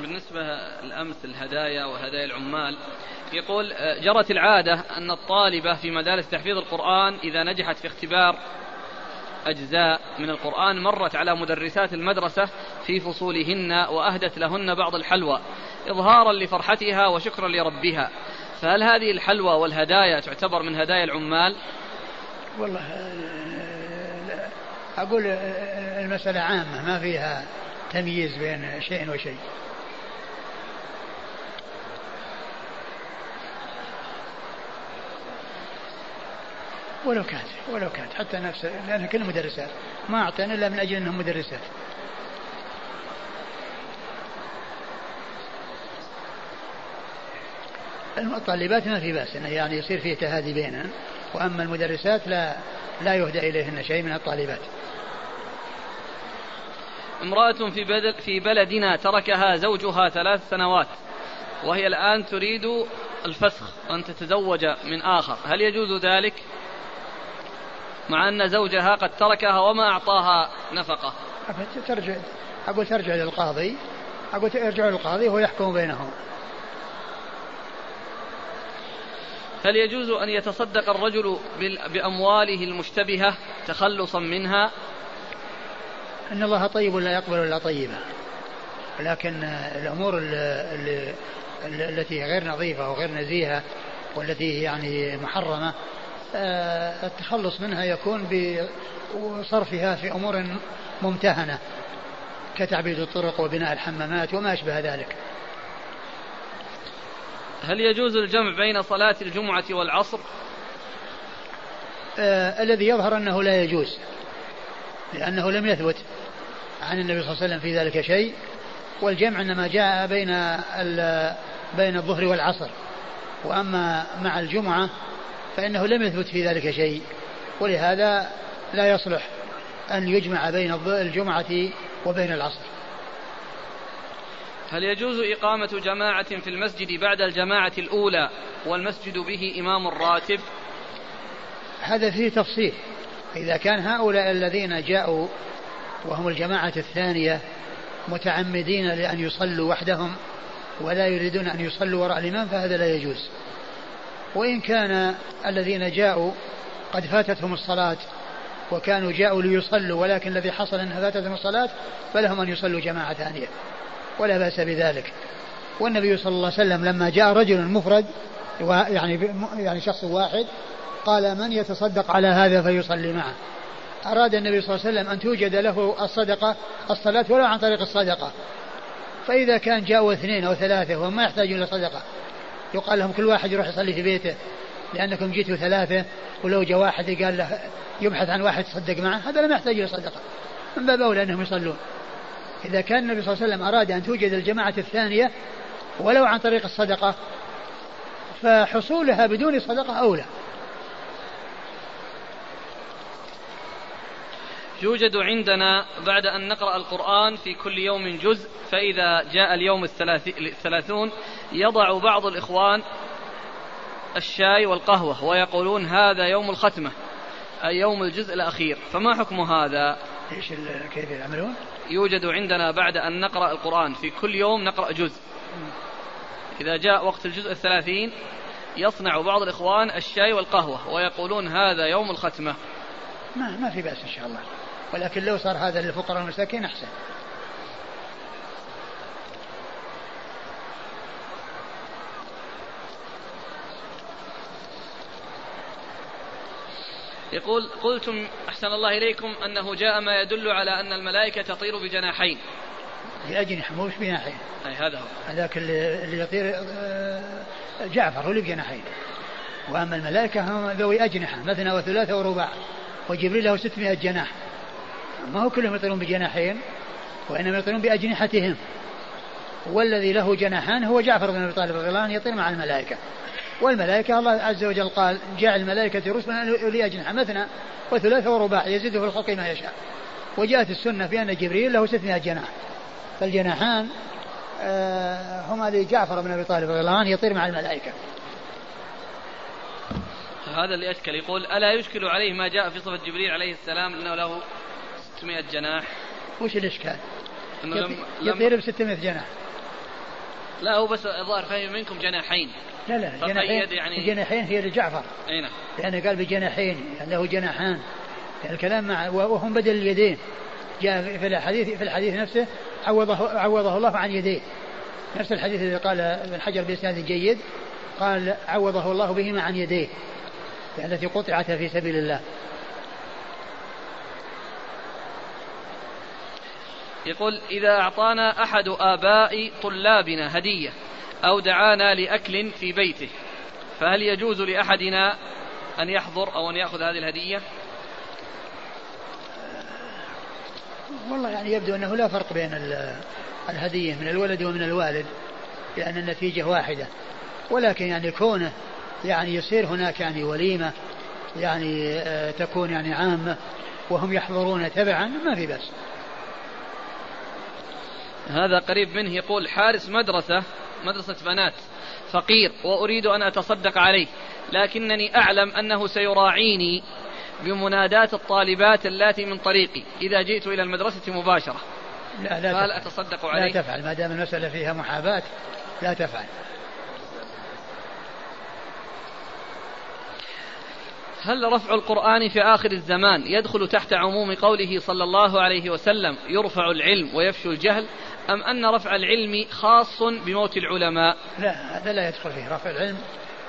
بالنسبة الأمس الهدايا وهدايا العمال يقول جرت العادة أن الطالبة في مدارس تحفيظ القرآن إذا نجحت في اختبار أجزاء من القرآن مرت على مدرسات المدرسة في فصولهن وأهدت لهن بعض الحلوى إظهارا لفرحتها وشكرا لربها. فهل هذه الحلوى والهدايا تعتبر من هدايا العمال؟ والله أقول المسألة عامة ما فيها تمييز بين شيء وشيء. ولو كانت ولو كانت. حتى نفس لأنها كل مدرسات ما أعطينا إلا من أجل أنهم مدرسات. الطالبات ما في بأس إنه يعني يصير فيه تهادي بينهن وأما المدرسات لا لا يهدى إليهن شيء من الطالبات. امرأة في بلد في بلدنا تركها زوجها ثلاث سنوات. وهي الآن تريد الفسخ أن تتزوج من آخر. هل يجوز ذلك؟ مع أن زوجها قد تركها وما أعطاها نفقة. ترجع أقول ترجع للقاضي أقول ارجع للقاضي وهو يحكم بينهم. هل يجوز أن يتصدق الرجل بأمواله المشتبهة تخلصا منها؟ إن الله طيب لا يقبل إلا طيبة. لكن الأمور اللي التي غير نظيفة وغير نزيهة والتي يعني محرمة التخلص منها يكون بصرفها في أمور ممتهنة كتعبيد الطرق وبناء الحمامات وما أشبه ذلك. هل يجوز الجمع بين صلاة الجمعة والعصر؟ آه الذي يظهر أنه لا يجوز لأنه لم يثبت عن النبي صلى الله عليه وسلم في ذلك شيء والجمع إنما جاء بين بين الظهر والعصر. وأما مع الجمعة فإنه لم يثبت في ذلك شيء ولهذا لا يصلح أن يجمع بين الجمعة وبين العصر. هل يجوز إقامة جماعة في المسجد بعد الجماعة الأولى والمسجد به إمام راتب؟ هذا فيه تفصيل. إذا كان هؤلاء الذين جاءوا وهم الجماعة الثانية متعمدين لأن يصلوا وحدهم ولا يريدون أن يصلوا وراء الإمام فهذا لا يجوز. وإن كان الذين جاءوا قد فاتتهم الصلاة وكانوا جاءوا ليصلوا ولكن الذي حصل أنها فاتتهم الصلاة فلهم أن يصلوا جماعة ثانية ولا بأس بذلك. والنبي صلى الله عليه وسلم لما جاء رجل مفرد يعني يعني شخص واحد قال من يتصدق على هذا فيصلي معه. أراد النبي صلى الله عليه وسلم أن توجد له الصدقة الصلاة ولو عن طريق الصدقة. فإذا كان جاءوا اثنين أو ثلاثة وما يحتاجون إلى صدقة يقال لهم كل واحد يروح يصلي في بيته لأنكم جيتوا ثلاثة ولو جاء واحد قال له يبحث عن واحد يصدق معه هذا لم يحتاج إلى صدقة. من باب أولى أنهم يصلون. إذا كان النبي صلى الله عليه وسلم أراد أن توجد الجماعة الثانية ولو عن طريق الصدقة فحصولها بدون صدقة أولى. يوجد عندنا بعد أن نقرأ القرآن في كل يوم جزء فإذا جاء اليوم الثلاثون يضع بعض الإخوان الشاي والقهوة ويقولون هذا يوم الختمة أي يوم الجزء الأخير. فما حكم هذا؟ إيش كيف يعملون؟ يوجد عندنا بعد أن نقرأ القرآن في كل يوم نقرأ جزء. إذا جاء وقت الجزء الثلاثين يصنع بعض الإخوان الشاي والقهوة ويقولون هذا يوم الختمة. ما ما في بأس إن شاء الله. ولكن لو صار هذا للفقراء والمساكين أحسن. يقول قلتم أحسن الله إليكم أنه جاء ما يدل على أن الملائكة تطير بجناحين. بأجنحة مش بجناحين. أي هذا هو. هذاك اللي, اللي يطير آه، جعفر هو اللي بجناحين. وأما الملائكة هم ذوي أجنحة مثنى وثلاثة ورباع وجبريل له 600 جناح. ما هو كلهم يطيرون بجناحين وإنما يطيرون بأجنحتهم. والذي له جناحان هو جعفر بن أبي طالب رضي الله عنه يطير مع الملائكة. والملائكة الله عز وجل قال جعل الملائكة رسلا لأولي أجنحة مثنى وثلاثة ورباع يزيد في الخلق ما يشاء. وجاءت السنة في أن جبريل له 600 جناح. فالجناحان آه هما لجعفر بن أبي طالب رضي الله عنه يطير مع الملائكة. هذا اللي أشكل يقول ألا يشكل عليه ما جاء في صفة جبريل عليه السلام أنه له 600 جناح. وش الإشكال؟ يطير ب 600 جناح. لا هو بس الظاهر فهم منكم جناحين. لا لا جناحين يعني- الجناحين هي لجعفر. أي نعم. لأنه قال بجناحين يعني له جناحان. يعني الكلام مع وهم بدل اليدين. جاء في الحديث في الحديث نفسه عوضه عوضه الله عن يديه. نفس الحديث الذي قال ابن حجر بإسناد جيد. قال عوضه الله بهما عن يديه. يعني التي قطعتا في سبيل الله. يقول إذا أعطانا أحد آباء طلابنا هدية أو دعانا لأكل في بيته فهل يجوز لأحدنا أن يحضر أو أن يأخذ هذه الهدية؟ والله يعني يبدو أنه لا فرق بين ال- الهدية من الولد ومن الوالد لأن النتيجة واحدة. ولكن يعني كونه يعني يصير هناك يعني وليمة يعني آه، تكون يعني عامة وهم يحضرون تبعا ما في بأس. هذا قريب منه يقول حارس مدرسة مدرسة بنات فقير وأريد أن أتصدق عليه لكنني أعلم أنه سيراعيني بمنادات الطالبات اللاتي من طريقي. إذا جئت إلى المدرسة مباشرة. لا لا فهل تفعل. أتصدق لا عليه تفعل. ما دام المسألة فيها محاباة لا تفعل. هل رفع القرآن في آخر الزمان يدخل تحت عموم قوله صلى الله عليه وسلم يرفع العلم ويفشو الجهل؟ أم أن رفع العلم خاص بموت العلماء؟ لا هذا لا يدخل فيه رفع العلم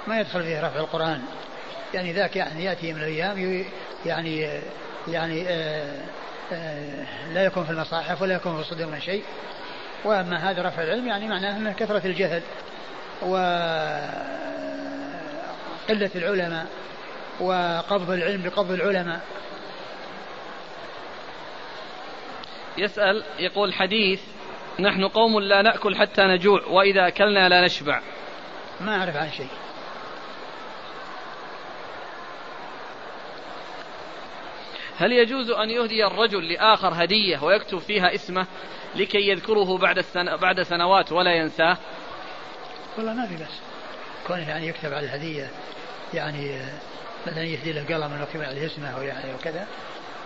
ما يدخل فيه رفع القرآن. يعني ذاك يعني يأتي من الأيام يعني يعني آه آه لا يكون في المصاحف ولا يكون في صدورنا شيء. وأما هذا رفع العلم يعني معناه أنه كثرة الجهل وقلة العلماء وقبض العلم بقبض العلماء. يسأل يقول حديث نحن قوم لا نأكل حتى نجوع وإذا أكلنا لا نشبع. ما أعرف عن شيء. هل يجوز أن يهدي الرجل لآخر هدية ويكتب فيها اسمه لكي يذكره بعد السنة بعد سنوات ولا ينساه؟ والله ما في بس كونه يعني يكتب على الهدية يعني مثلا يهدي له قلم ويكتب عليه اسمه أو يعني وكذا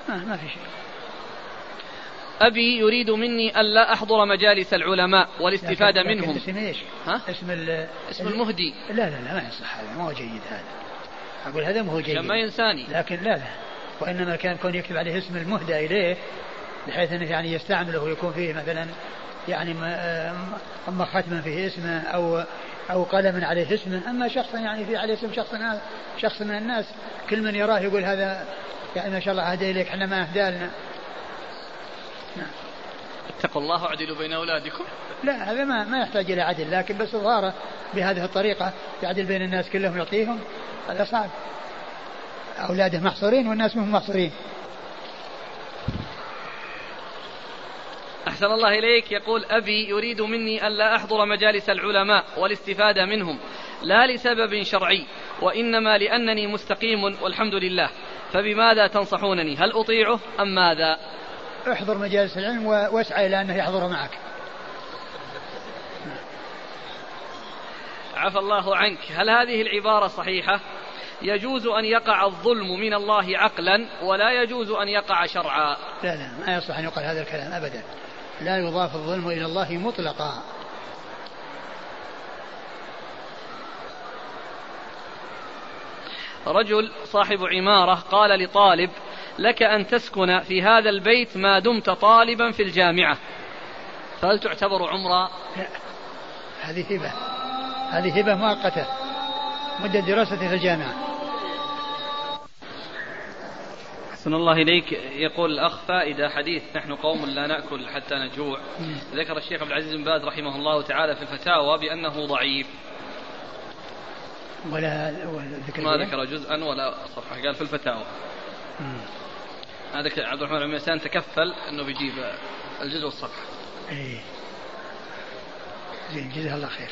ما, ما في شيء. أبي يريد مني ألا أحضر مجالس العلماء والاستفادة لكن- لكن منهم اسم إيش؟ ها؟ اسم اسم المهدي. لا لا لا ما يصح هذا ما هو جيد هذا. أقول هذا ما هو جيد ما ينساني. لكن لا لا. وإنما كان كون يكتب عليه اسم المهدى إليه بحيث أنه يعني يستعمله ويكون فيه مثلا يعني ما- آه، أما ختما فيه اسمه أو أو قلم عليه اسمه. أما شخصا يعني في عليه اسم شخص شخص من الناس كل من يراه يقول هذا يعني ما شاء الله أهدى إليك إحنا ما أهدى لنا اتقوا الله واعدلوا بين أولادكم. لا هذا ما ما يحتاج إلى عدل لكن بس الظاهره بهذه الطريقة يعدل بين الناس كلهم يعطيهم هذا صعب. اولاده محصورين والناس مهم محصورين. أحسن الله إليك. يقول أبي يريد مني ألا أحضر مجالس العلماء والاستفادة منهم لا لسبب شرعي وإنما لأنني مستقيم والحمد لله. فبماذا تنصحونني؟ هل أطيعه أم ماذا؟ احضر مجالس العلم واسعى إلى أنه يحضر معك. عفى الله عنك. هل هذه العبارة صحيحة؟ يجوز أن يقع الظلم من الله عقلا ولا يجوز أن يقع شرعا. لا لا ما يصلح أن يقال هذا الكلام ابدا. لا يضاف الظلم إلى الله مطلقا. رجل صاحب عمارة قال لطالب لك أن تسكن في هذا البيت ما دمت طالبا في الجامعة. فهل تعتبر عمرة لا. هذه هبة. هذه هبة مؤقتة. مدة دراستي في الجامعة. أحسن الله إليك. يقول الأخ فائدة حديث نحن قوم لا نأكل حتى نجوع. ذكر الشيخ عبد العزيز بن باز رحمه الله تعالى في الفتاوى بأنه ضعيف. ولا ولا ذكر ما؟ ذكر جزءا ولا صفحة قال في الفتاوى. مم. هذا ك- عبد الرحمن العميسان تكفل أنه بيجيب الجزء والصفحة. إيه. زين جزاه الله خير.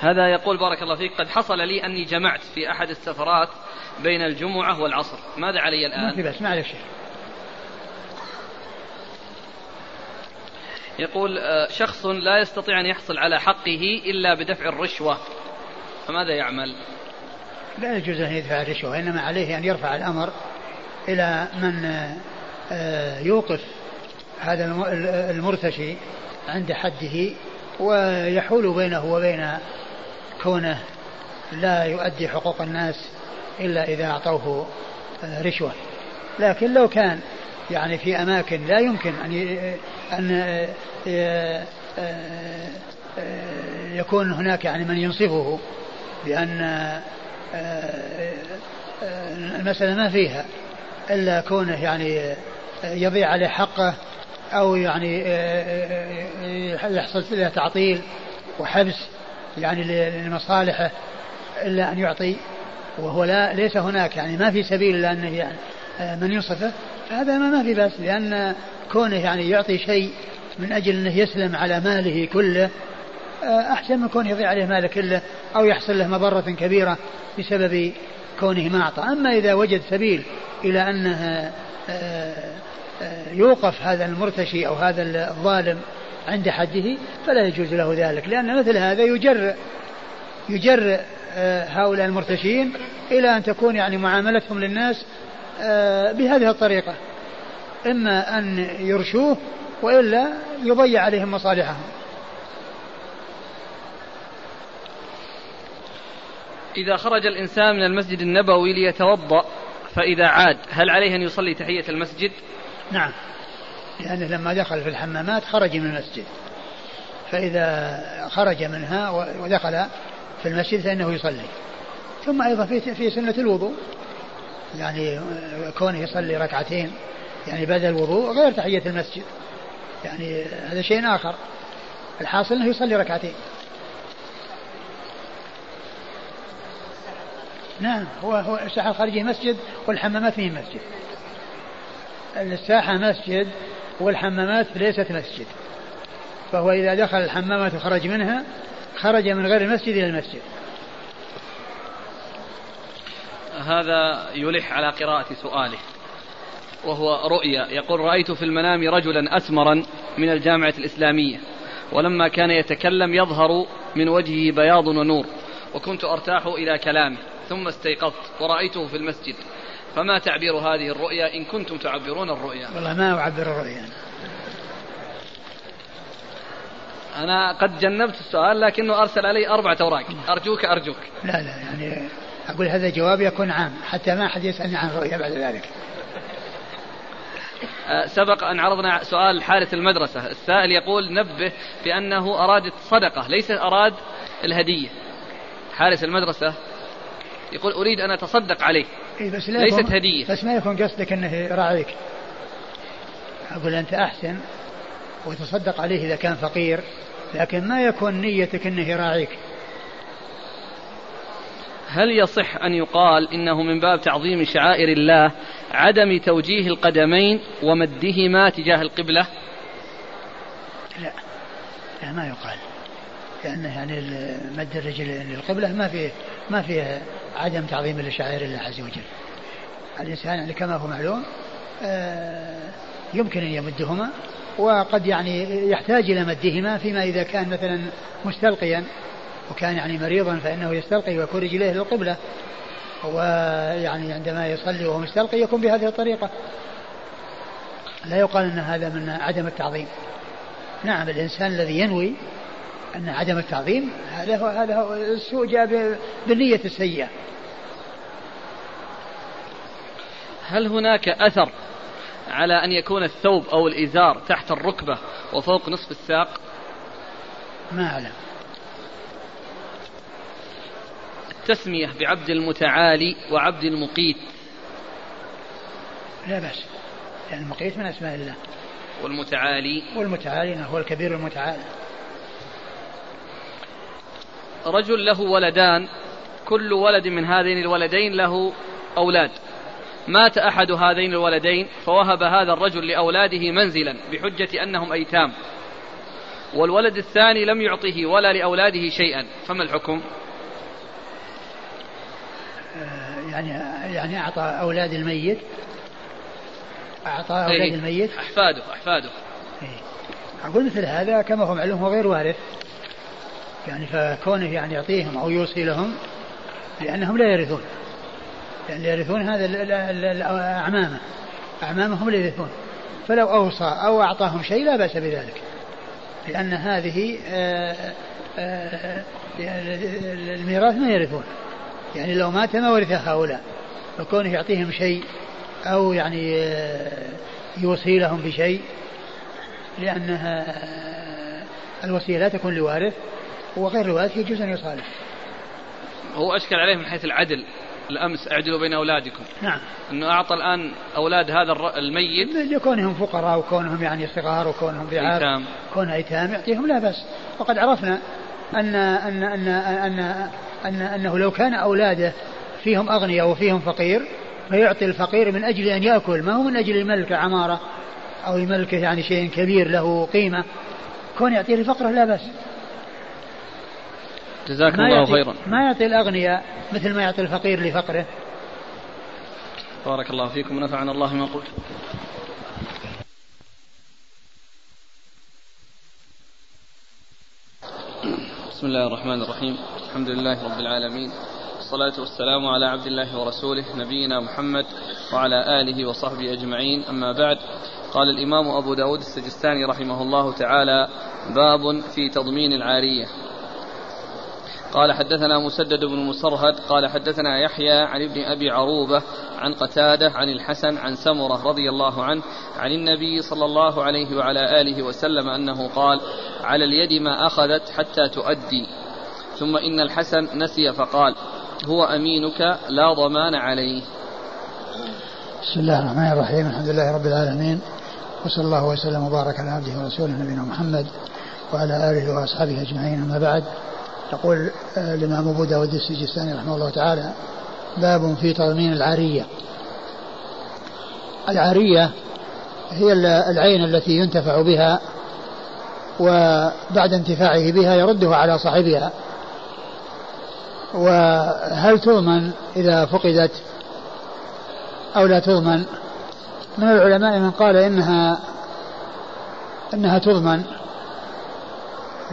هذا يقول بارك الله فيك قد حصل لي أني جمعت في أحد السفرات بين الجمعة والعصر. ماذا علي ما في بس ما عليك شيء. يقول آه، شخص لا يستطيع أن يحصل على حقه إلا بدفع الرشوة. فماذا يعمل؟ لا يجوز أن يدفع الرشوة وإنما عليه أن يرفع الأمر إلى من آه، يوقف هذا المرتشي عند حده ويحول بينه وبين كونه لا يؤدي حقوق الناس إلا إذا أعطوه رشوة. لكن لو كان يعني في أماكن لا يمكن أن أن يكون هناك يعني من ينصفه لأن المسألة ما فيها إلا كونه يعني يضيع عليه حقه أو يعني يحصل له تعطيل وحبس يعني لمصالحه إلا أن يعطي. وهو لا ليس هناك يعني ما في سبيل إلا أنه يعني من ينصفه فهذا ما, ما في بأس لأن كونه يعني يعطي شيء من أجل أنه يسلم على ماله كله أحسن من كونه يضيع عليه ماله كله أو يحصل له مضرة كبيرة بسبب كونه ما أعطى. أما إذا وجد سبيل إلى أنه يوقف هذا المرتشي أو هذا الظالم عند حده فلا يجوز له ذلك لأن مثل هذا يجر يجر هؤلاء المرتشين إلى أن تكون يعني معاملتهم للناس بهذه الطريقة. إما أن يرشوه وإلا يضيع عليهم مصالحهم. إذا خرج الإنسان من المسجد النبوي ليتوضأ فإذا عاد هل عليه أن يصلي تحية المسجد؟ نعم. لأنه لما دخل في الحمامات خرج من المسجد. فإذا خرج منها ودخل في المسجد فإنه يصلي. ثم أيضا في في سنة الوضوء. يعني كونه يصلي ركعتين يعني بدل الوضوء غير تحية المسجد. يعني هذا شيء آخر. الحاصل أنه يصلي ركعتين. نعم هو هو الساحة الخارجية مسجد والحمامات فيه مسجد. الساحة مسجد والحمامات ليست مسجد. فهو إذا دخل الحمامات وخرج منها خرج من غير المسجد إلى المسجد. هذا يلح على قراءة سؤاله. وهو رؤيا يقول رأيت في المنام رجلا أسمرا من الجامعة الإسلامية ولما كان يتكلم يظهر من وجهه بياض ونور وكنت أرتاح إلى كلامه. ثم استيقظت ورأيته في المسجد. فما تعبير هذه الرؤيا إن كنتم تعبرون الرؤيا؟ والله ما أعبر الرؤيا. أنا قد جنبت السؤال لكنه أرسل علي أربعة أوراق أرجوك أرجوك. لا لا يعني أقول هذا جواب يكون عام حتى ما أحد يسألني عن الرؤيا بعد ذلك. أه، سبق أن عرضنا سؤال حارس المدرسة. السائل يقول نبه بأنه أراد الصدقة ليس أراد الهدية. حارس المدرسة يقول أريد أن أتصدق عليه إيه بس لا ليست هدية. بس ما يكون قصدك أنه يراعيك. أقول أنت أحسن وتصدق عليه إذا كان فقير لكن ما يكون نيتك أنه يراعيك. هل يصح أن يقال إنه من باب تعظيم شعائر الله عدم توجيه القدمين ومدهما تجاه القبلة؟ لا لا ما يقال. لأنه يعني مد الرجل للقبلة ما فيه ما فيه عدم تعظيم لشعائر الله عز وجل. الإنسان يعني كما هو معلوم آه، يمكن أن يمدهما وقد يعني يحتاج إلى مدهما فيما إذا كان مثلا مستلقيا وكان يعني مريضا فإنه يستلقي ويكون رجليه للقبلة. ويعني عندما يصلي وهو مستلقي يكون بهذه الطريقة. لا يقال أن هذا من عدم التعظيم. نعم الإنسان الذي ينوي أن عدم التعظيم هذا هو هذا هو السوء جاء بالنية السيئة. هل هناك أثر على أن يكون الثوب أو الإزار تحت الركبة وفوق نصف الساق؟ ما أعلم. التسمية بعبد المتعالي وعبد المقيت. لا بأس. يعني المقيت من أسماء الله. والمتعالي؟ والمتعالي هو الكبير المتعالي رجل له ولدان كل ولد من هذين الولدين له أولاد. مات أحد هذين الولدين فوهب هذا الرجل لأولاده منزلا بحجة أنهم أيتام. والولد الثاني لم يعطه ولا لأولاده شيئا. فما الحكم؟ آه، يعني يعني أعطى أولاد الميت؟ أعطى أولاد إيه الميت؟ أحفاده أحفاده. إيه. أقول مثل هذا كما هو معلوم هو غير وارث. يعني فكونه يعني يعطيهم أو يوصي لهم لأنهم لا يرثون. لأن يرثون هذا أعمامه أعمامهم لا يرثون. فلو أوصى أو أعطاهم شيء لا بأس بذلك. لأن هذه آه، آه، الميراث ما يرثون. يعني لو مات ما ورث هؤلاء. فكونه يعطيهم شيء أو يعني آه، يوصي لهم بشيء لأنها الوصية لا تكون لوارث. وغير الوارث يجوز أن يصالح. هو أشكل عليه من حيث العدل الأمس أعدلوا بين أولادكم. نعم. أنه أعطى الآن أولاد هذا الميت. لكونهم فقراء وكونهم يعني صغار وكونهم ضعاف أيتام. كون أيتام يعطيهم لا بأس. وقد عرفنا أن أن أن أن, أن أنه لو كان أولاده فيهم أغنياء وفيهم فقير فيعطي الفقير من أجل أن يأكل. ما هو من أجل الملك عمارة أو يملكه يعني شيء كبير له قيمة. كون يعطيه الفقر لا بأس. جزاكم الله خيرا. ما يعطي الأغنياء مثل ما يعطي الفقير لفقره. بارك الله فيكم ونفعنا الله ما قلت. بسم الله الرحمن الرحيم. الحمد لله رب العالمين. والصلاة والسلام على عبد الله ورسوله نبينا محمد وعلى آله وصحبه أجمعين. أما بعد قال الإمام أبو داود السجستاني رحمه الله تعالى باب في تضمين العارية. قال حدثنا مسدد بن مسرهد قال حدثنا يحيى عن ابن أبي عروبة عن قتادة عن الحسن عن سمرة رضي الله عنه عن النبي صلى الله عليه وعلى آله وسلم أنه قال على اليد ما أخذت حتى تؤدي. ثم إن الحسن نسي فقال هو أمينك لا ضمان عليه. بسم الله الرحمن الرحيم. الحمد لله رب العالمين. وصلى الله وسلم وبارك على عبده ورسوله نبينا محمد وعلى آله وأصحابه أجمعين أما بعد. يقول آه، الإمام أبو داود السجستاني رحمه الله تعالى باب في تضمين العارية. العارية هي العين التي ينتفع بها وبعد انتفاعه بها يرده على صاحبها. وهل تضمن إذا فقدت أو لا تضمن؟ من العلماء من قال إنها إنها تضمن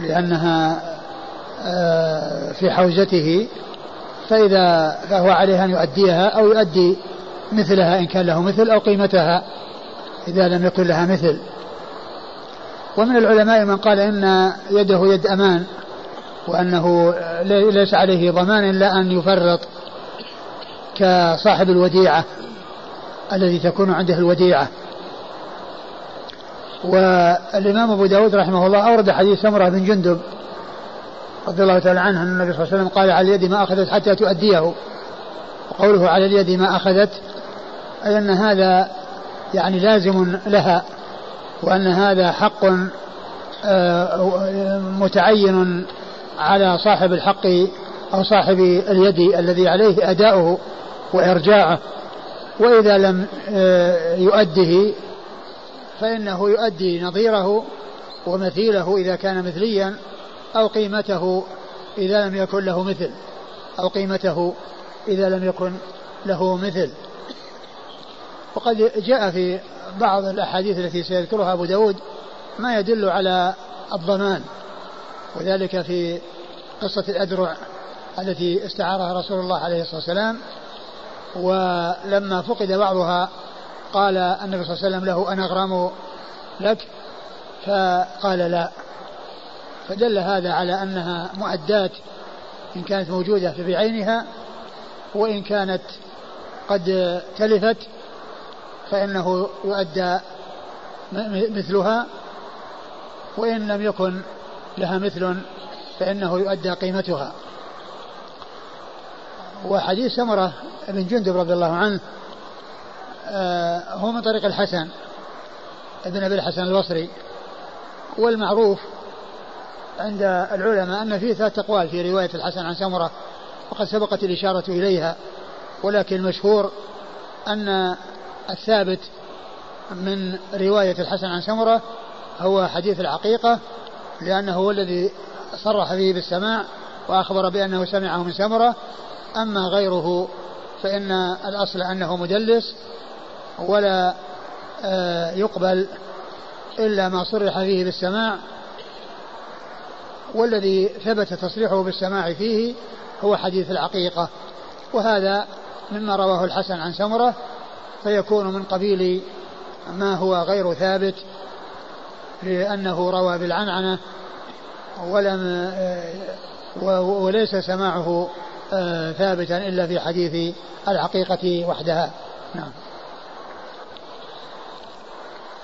لأنها في حوزته فإذا فهو عليه أن يؤديها أو يؤدي مثلها إن كان له مثل أو قيمتها إذا لم يكن لها مثل. ومن العلماء من قال إن يده يد أمان وأنه ليس عليه ضمان إلا أن يفرط كصاحب الوديعة الذي تكون عنده الوديعة. والإمام أبو داود رحمه الله أورد حديث سمرة بن جندب رضي الله تعالى عنه أن النبي صلى الله عليه وسلم قال على اليد ما أخذت حتى تؤديه. وقوله على اليد ما أخذت أي أن هذا يعني لازم لها وأن هذا حق آه، متعين على صاحب الحق أو صاحب اليد الذي عليه أداؤه وإرجاعه. وإذا لم آه، يؤده فإنه يؤدي نظيره ومثيله إذا كان مثليا. أو قيمته إذا لم يكن له مثل. أو قيمته إذا لم يكن له مثل. وقد جاء في بعض الأحاديث التي سيذكرها أبو داود ما يدل على الضمان وذلك في قصة الأدرع التي استعارها رسول الله عليه الصلاة والسلام. ولما فقد بعضها قال النبي صلى الله عليه وسلم له أنا أغرم لك فقال لا. فدل هذا على أنها مؤدات إن كانت موجودة في بعينها وإن كانت قد تلفت فإنه يؤدى مثلها وإن لم يكن لها مثل فإنه يؤدى قيمتها. وحديث سمرة بن جندب رضي الله عنه آه، هو من طريق الحسن ابن أبي الحسن البصري والمعروف عند العلماء أن فيه ثلاث أقوال في رواية الحسن عن سمرة وقد سبقت الإشارة إليها ولكن المشهور أن الثابت من رواية الحسن عن سمرة هو حديث العقيقة لأنه هو الذي صرح فيه بالسماع وأخبر بأنه سمعه من سمرة. أما غيره فإن الأصل أنه مدلس ولا آه، يقبل إلا ما صرح فيه بالسماع. والذي ثبت تصريحه بالسماع فيه هو حديث العقيقة. وهذا مما رواه الحسن عن سمرة فيكون من قبيل ما هو غير ثابت لأنه روى بالعنعنة ولم وليس سماعه آه، ثابتا إلا في حديث العقيقة وحدها. نعم.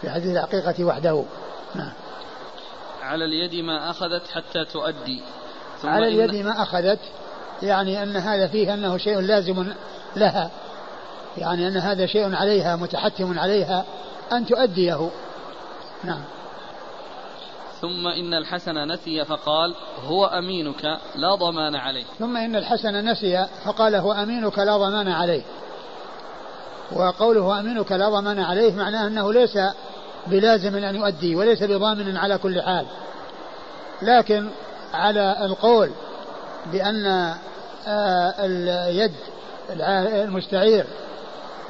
في حديث العقيقة وحده. نعم. على اليد ما أخذت حتى تؤدي. ثم على اليد ما أخذت يعني أن هذا فيه أنه شيء لازم لها. يعني أن هذا شيء عليها متحتم عليها أن تؤديه. نعم. ثم إن الحسن نسي فقال هو أمينك لا ضمان عليه. ثم إن الحسن نسي فقال هو أمينك لا ضمان عليه. وقوله أمينك لا ضمان عليه معناه أنه ليس بلازم أن يؤدي وليس بضامن على كل حال. لكن على القول بأن آه، اليد المستعير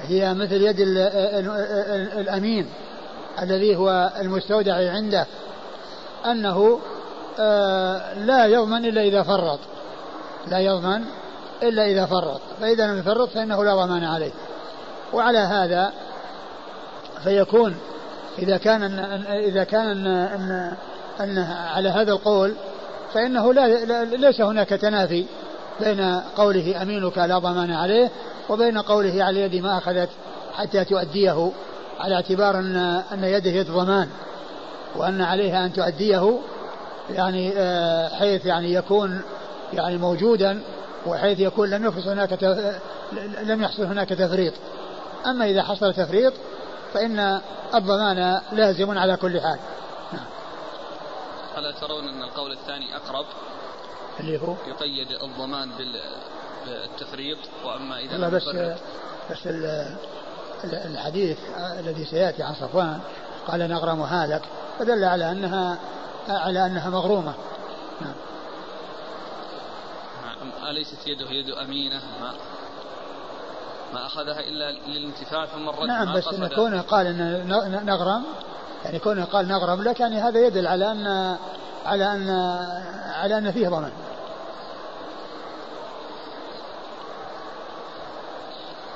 هي مثل يد الأمين الذي هو المستودع عنده أنه آه، لا يضمن إلا إذا فرط. لا يضمن إلا إذا فرط. فإذا لم يفرط فإنه لا ضمان عليه. وعلى هذا فيكون إذا كان إذا كان أن, أن, أن على هذا القول فإنه لا ليس هناك تنافي بين قوله أمينك لا ضمان عليه وبين قوله على يد ما أخذت حتى تؤديه على اعتبار أن أن يده يد ضمان وأن عليها أن تؤديه يعني آه، حيث يعني يكون يعني موجودا وحيث يكون لم يحصل هناك لم يحصل هناك تفريط. أما إذا حصل تفريط فإن الضمان لازم على كل حال. نعم. ألا ترون أن القول الثاني أقرب؟ اللي هو؟ يقيد الضمان بالتفريط وأما إذا لا بس بس الحديث الذي سيأتي عن صفوان قال نغرم هالك فدل على أنها على أنها مغرومة. نعم. أليست يده يد أمينة؟ ما ما أخذها إلا للانتفاع ثم الرد نعم بس إن كونه قال أن نغرم يعني كونه قال نغرم لك يعني هذا يدل على أن على أن على أن فيه ضمان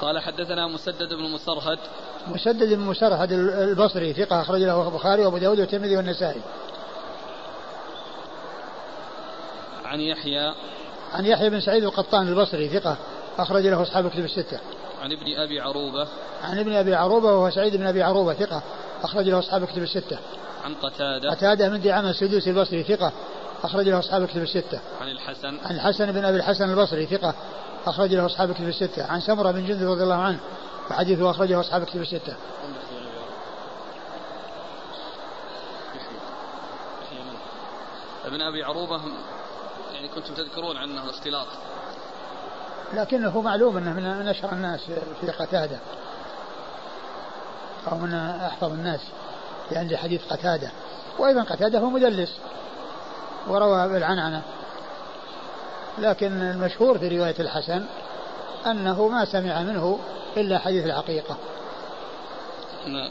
قال حدثنا مسدد بن مسرهد. مسدد بن مسرهد البصري ثقة أخرج له البخاري وأبو داود والترمذي والنسائي. عن يحيى. عن يحيى بن سعيد القطان البصري ثقة أخرج له أصحاب الكتب الستة. عن ابن أبي عروبة. عن ابن أبي عروبة وهو سعيد بن أبي عروبة ثقة أخرج له أصحاب الكتب الستة. عن قتادة. قتادة من دعامة السدوسي البصري ثقة أخرج له أصحاب الكتب الستة. عن الحسن. عن الحسن بن أبي الحسن البصري ثقة أخرج له أصحاب الكتب الستة. عن سمرة بن جندب رضي الله عنه وحديثه أخرجه أصحاب الكتب الستة. ابن أبي عروبة يعني كنتم تذكرون عنه الاختلاط لكنه معلوم أنه من أشهر الناس في قتادة أو من أحفظ الناس يعني حديث قتادة. وأيضا قتادة هو مدلس وروى بالعنعنة. لكن المشهور في رواية الحسن أنه ما سمع منه إلا حديث الحقيقة.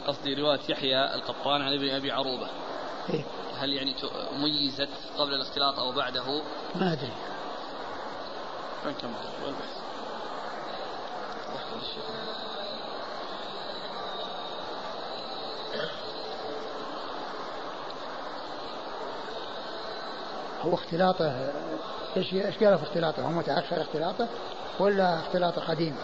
قصدي رواية يحيى القطان عن ابن أبي عروبة. إيه؟ هل يعني ميزت قبل الاختلاط أو بعده؟ ما أدري. هو اختلاطه إيش قال في اختلاطه؟ هو متاخر اختلاطه ولا اختلاطه قديم؟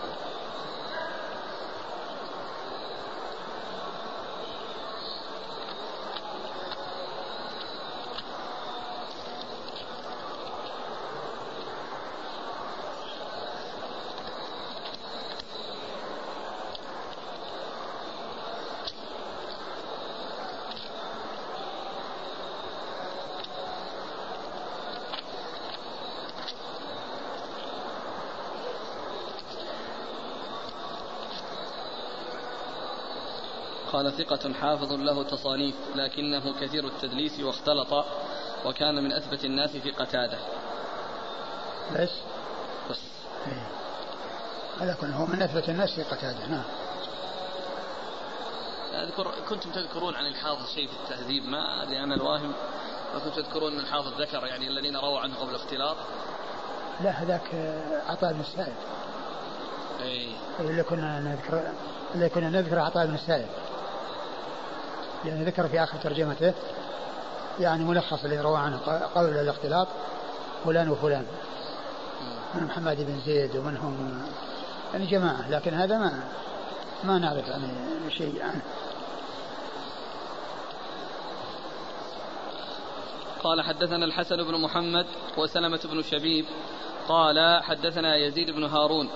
ثقة حافظ له تصانيف لكنه كثير التدليس واختلط وكان من أثبت الناس في قتادة. بس بس. إيه. على كل هو من أثبت الناس في قتادة نعم. أذكر كنتم تذكرون عن الحافظ شيء في التهذيب؟ ما أدري أنا الواهم. وكنتم تذكرون أن الحافظ ذكر يعني الذين رووا عنه قبل الاختلاط لا هذاك عطاء بن السائب اي اللي كنا نذكر اللي كنا نذكر عطاء بن السائب لأن ذكر في آخر ترجمته يعني ملخص اللي روى عنه قول الاختلاط فلان وفلان. من محمد بن زيد ومنهم يعني جماعة لكن هذا ما ما نعرف يعني شيء عنه. قال حدثنا الحسن بن محمد وسلمة بن شبيب قال حدثنا يزيد بن هارون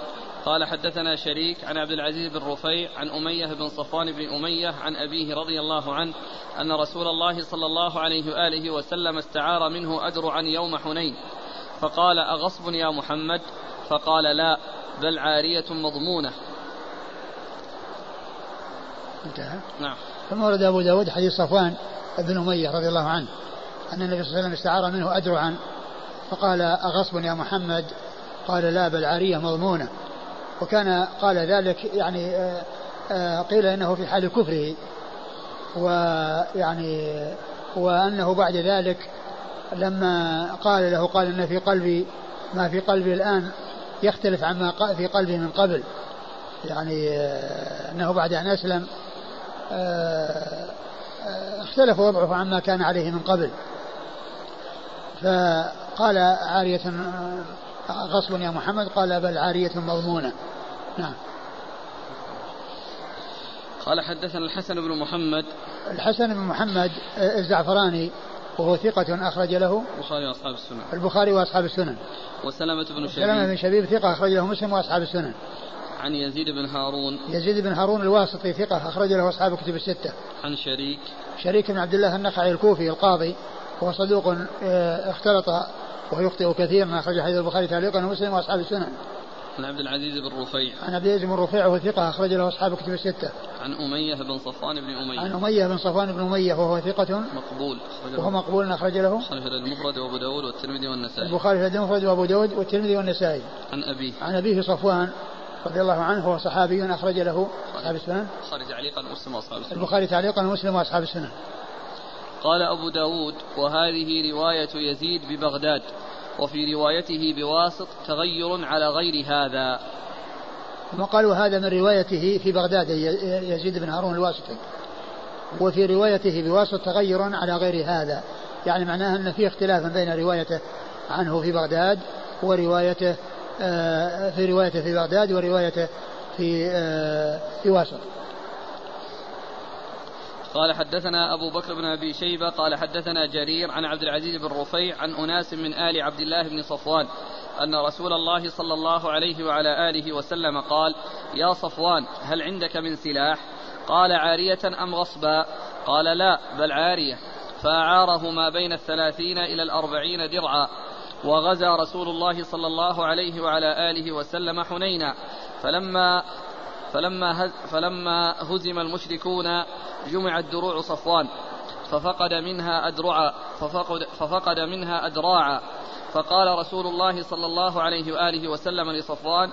قال حدثنا شريك عن عبد العزيز بن رفيع عن أمية بن صفوان بن أمية عن أبيه رضي الله عنه أن رسول الله صلى الله عليه وآله وسلم استعار منه أدرعا يوم حنين. فقال أغصب يا محمد؟ فقال لا بل عارية مضمونة. انتهى. نعم. ثم ورد أبو داود حديث صفوان بن أمية رضي الله عنه أن النبي صلى الله عليه وسلم استعار منه أدرعا فقال أغصب يا محمد؟ قال لا بل عارية مضمونة. وكان قال ذلك يعني آه، آه، قيل إنه في حال كفره. ويعني وأنه بعد ذلك لما قال له قال إن في قلبي ما في قلبي الآن يختلف عما في قلبي من قبل. يعني آه، إنه بعد أن أسلم اختلف وضعه عما كان عليه من قبل. فقال عارية غصب يا محمد؟ قال بل عارية مضمونة. نعم. قال حدثنا الحسن بن محمد. الحسن بن محمد الزعفراني وهو ثقة أخرج له البخاري وأصحاب السنن. البخاري وأصحاب السنن. وسلمة بن شبيب. سلمة بن شبيب ثقة أخرج له مسلم وأصحاب السنن. عن يزيد بن هارون. يزيد بن هارون الواسطي ثقة أخرج له أصحاب الكتب الستة. عن شريك. شريك بن عبد الله النخعي الكوفي القاضي وهو صدوق آه، اختلط ويخطئ كثيرا أخرج حديث البخاري تعليقا ومسلم وأصحاب السنن عن عبد العزيز بن رفيع. عن عبد العزيز بن رفيع وهو ثقة أخرج له أصحاب كتب الستة. عن أمية بن صفوان بن أمية. عن أمية بن صفوان بن أمية وهو ثقة. مقبول. وهو مقبول أخرج له. البخاري في المفرد وأبو داود والترمذي والنسائي. البخاري في المفرد وأبو داود والترمذي والنسائي. عن أبيه. عن أبيه صفوان رضي الله عنه هو صحابي أخرج له. أصحاب السنن البخاري تعليقا ومسلم وأصحاب السنن البخاري تعليقا ومسلم وأصحاب السنن قال أبو داود وهذه رواية يزيد ببغداد وفي روايته بواسط تغير على غير هذا. ثم قالوا هذا من روايته في بغداد يزيد بن هارون الواسطي. وفي روايته بواسط تغير على غير هذا. يعني معناه أن في اختلاف بين روايته عنه في بغداد وروايته آه، في روايته في بغداد وروايته في آه، في واسط. قال حدثنا أبو بكر بن أبي شيبة قال حدثنا جرير عن عبد العزيز بن رفيع عن أناس من آل عبد الله بن صفوان أن رسول الله صلى الله عليه وعلى آله وسلم قال يا صفوان هل عندك من سلاح قال عارية أم غصبا قال لا بل عارية. فأعاره ما بين الثلاثين إلى الأربعين درعا وغزا رسول الله صلى الله عليه وعلى آله وسلم حنينا. فلما فلما فلما هزم المشركون جمعت دروع صفوان ففقد منها أدرعا ففقد, ففقد منها أدراعا فقال رسول الله صلى الله عليه وآله وسلم لصفوان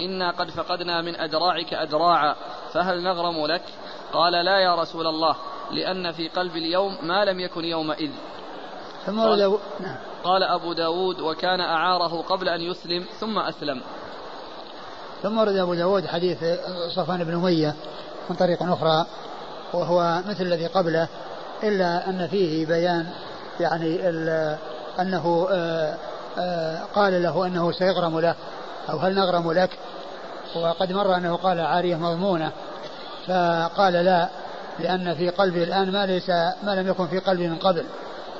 إنا قد فقدنا من أدراعك أدراعا فهل نغرم لك؟ قال لا يا رسول الله لأن في قلب اليوم ما لم يكن يومئذ. ثم قال. قال أبو داود وكان أعاره قبل أن يسلم ثم أسلم. ثم ورد أبو داود حديث صفوان بن أمية من طريق أخرى وهو مثل الذي قبله إلا أن فيه بيان يعني أنه آه، آه، قال له أنه سيغرم له أو هل نغرم لك؟ وقد مر أنه قال عارية مضمونة فقال لا لأن في قلبي الآن ما ليس ما لم يكن في قلبي من قبل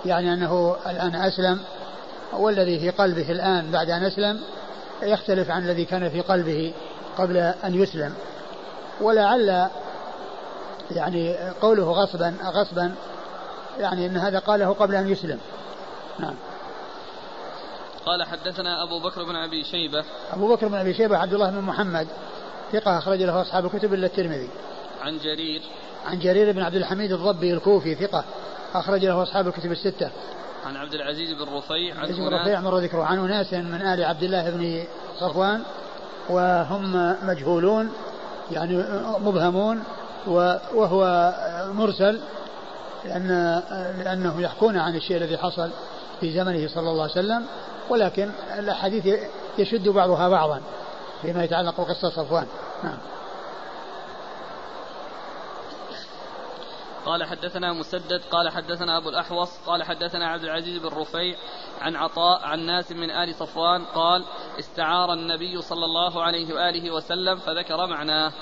يعني أنه الآن أسلم والذي في قلبه الآن بعد أن أسلم يختلف عن الذي كان في قلبه قبل أن يسلم. ولعل يعني قوله غصبا غصبا يعني إن هذا قاله قبل أن يسلم. نعم. قال حدثنا أبو بكر بن أبي شيبة. أبو بكر بن أبي شيبة عبد الله بن محمد ثقة أخرج له أصحاب الكتب إلا الترمذي. عن جرير. عن جرير بن عبد الحميد الضبي الكوفي ثقة أخرج له أصحاب الكتب الستة. عن عبد العزيز بن رفيع عن بن رفيع مر ذكره عن أناس من آل عبد الله بن صفوان وهم مجهولون يعني مبهمون وهو مرسل لأن لأنه يحكون عن الشيء الذي حصل في زمنه صلى الله عليه وسلم ولكن الأحاديث يشد بعضها بعضا فيما يتعلق بقصة صفوان. نعم. قال حدثنا مسدد قال حدثنا أبو الأحوص قال حدثنا عبد العزيز بن رفيع عن عطاء عن ناس من آل صفوان قال استعار النبي صلى الله عليه وآله وسلم فذكر معناه.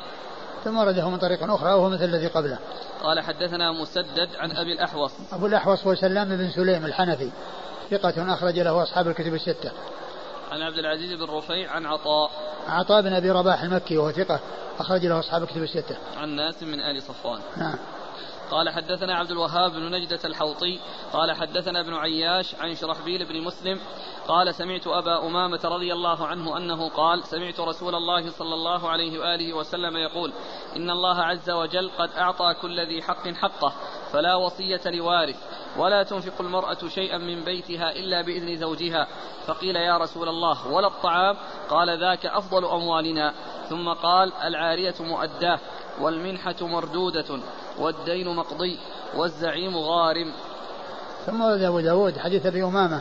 ثم ورده من طريق أخرى وهو مثل الذي قبله. قال حدثنا مسدد عن أبي الأحوص. أبو الأحوص هو سلام بن سليم الحنفي ثقة أخرج له أصحاب الكتب الستة. عن عبد العزيز بن رفيع عن عطاء. عطاء بن أبي رباح المكي وهو ثقة أخرج له أصحاب الكتب الستة. عن ناس من آل صفوان. نعم. قال حدثنا عبد الوهاب بن نجدة الحوطي قال حدثنا ابن عياش عن شرحبيل بن مسلم قال سمعت أبا أمامة رضي الله عنه أنه قال سمعت رسول الله صلى الله عليه وآله وسلم يقول إن الله عز وجل قد أعطى كل ذي حق حقه فلا وصية لوارث ولا تنفق المرأة شيئا من بيتها إلا بإذن زوجها فقيل يا رسول الله ولا الطعام؟ قال ذاك أفضل أموالنا ثم قال العارية مؤداة والمنحة مردودة. والدين مقضي والزعيم غارم. ثم ورد أبو داود حديث أبي أمامة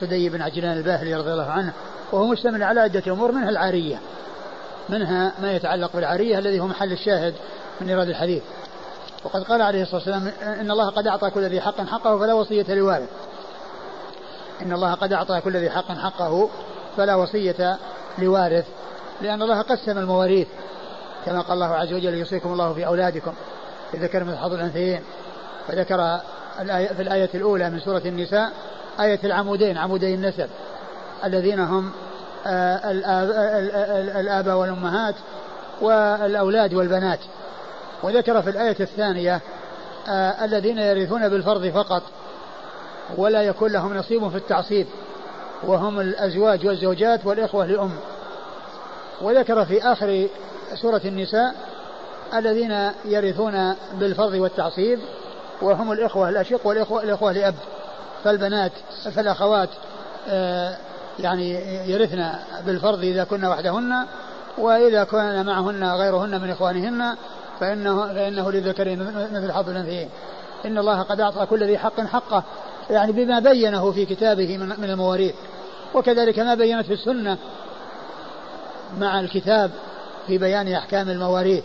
سدي بن عجلان الباهلي رضي الله عنه وهو مشتمل على عدة أمور منها العارية. منها ما يتعلق بالعارية الذي هو محل الشاهد من إيراد الحديث. وقد قال عليه الصلاة والسلام إن الله قد أعطى كل ذي حق حقه فلا وصية لوارث. إن الله قد أعطى كل ذي حق حقه فلا وصية لوارث لأن الله قسم المواريث كما قال الله عز وجل يوصيكم الله في أولادكم ذكر حظ الأنثيين الآية في الآية الأولى من سورة النساء آية العمودين عمودي النسب الذين هم آه، الآباء والأمهات والأولاد والبنات. وذكر في الآية الثانية آه، الذين يرثون بالفرض فقط ولا يكون لهم نصيب في التعصيب وهم الأزواج والزوجات والإخوة لأم وذكر في آخر سورة النساء الذين يرثون بالفرض والتعصيب وهم الإخوة الأشق والإخوة الإخوة لأب فالبنات فالأخوات آه، يعني يرثن بالفرض إذا كن وحدهن وإذا كان معهن غيرهن من إخوانهن فإنه, فإنه للذكر مثل حظ الأنثيين. إن الله قد أعطى كل ذي حق حقه يعني بما بينه في كتابه من المواريث. وكذلك ما بينت في السنة مع الكتاب في بيان أحكام المواريث.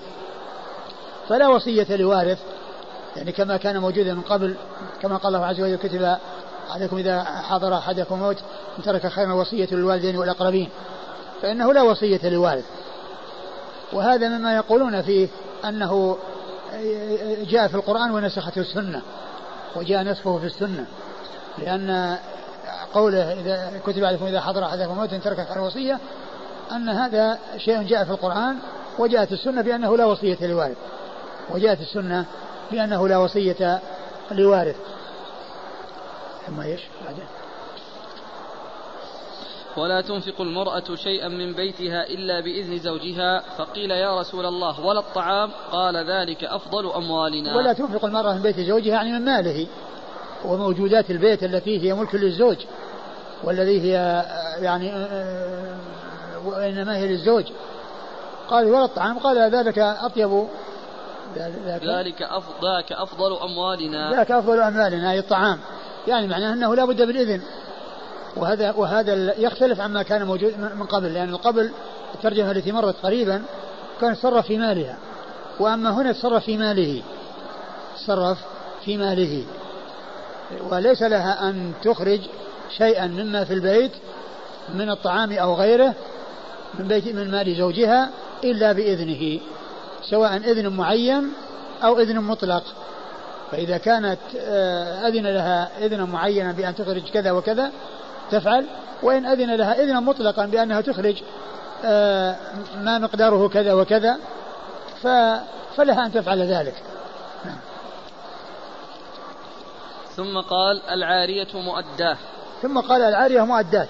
فلا وصية لوارث يعني كما كان موجودا من قبل كما قال الله عز وجل كتب عليكم إذا حضر أحدكم موت إن ترك خيرا وصية للوالدين والأقربين. فإنه لا وصية لوارث. وهذا مما يقولون فيه أنه جاء في القرآن ونسخته السنة وجاء نسخه في السنة لأن قوله إذا كتب عليكم إذا حضر أحدكم موت إن ترك خيرا وصية أن هذا شيء جاء في القرآن وجاءت السنة بأنه لا وصية لوارث. وجاءت السنة بأنه لا وصية لوارث. ثم إيش؟ بعدين ولا تنفق المرأة شيئا من بيتها إلا بإذن زوجها. فقيل يا رسول الله ولا الطعام؟ قال ذلك أفضل أموالنا. ولا تنفق المرأة من بيت زوجها يعني من ماله وموجودات البيت التي هي ملك للزوج والذي هي يعني وإنما هي للزوج. قال ولا الطعام؟ قال ذلك أطيب ذلك أفضل ذاك أفضل أموالنا. ذاك أفضل أموالنا أي الطعام. يعني معناه أنه لا بد بالإذن. وهذا وهذا يختلف عما كان موجود من قبل لأن قبل الترجمة التي مرت قريبا كان تصرف في مالها. وأما هنا تصرف في ماله. تصرف في ماله. وليس لها أن تخرج شيئا مما في البيت من الطعام أو غيره من بيت من مال زوجها إلا بإذنه. سواء إذن معين أو إذن مطلق. فإذا كانت آه، أذن لها إذنا معينا بأن تخرج كذا وكذا تفعل. وإن أذن لها إذنا مطلقا بأنها تخرج آه، ما مقداره كذا وكذا فلها أن تفعل ذلك. ثم قال العارية مؤداة. ثم قال العارية مؤدات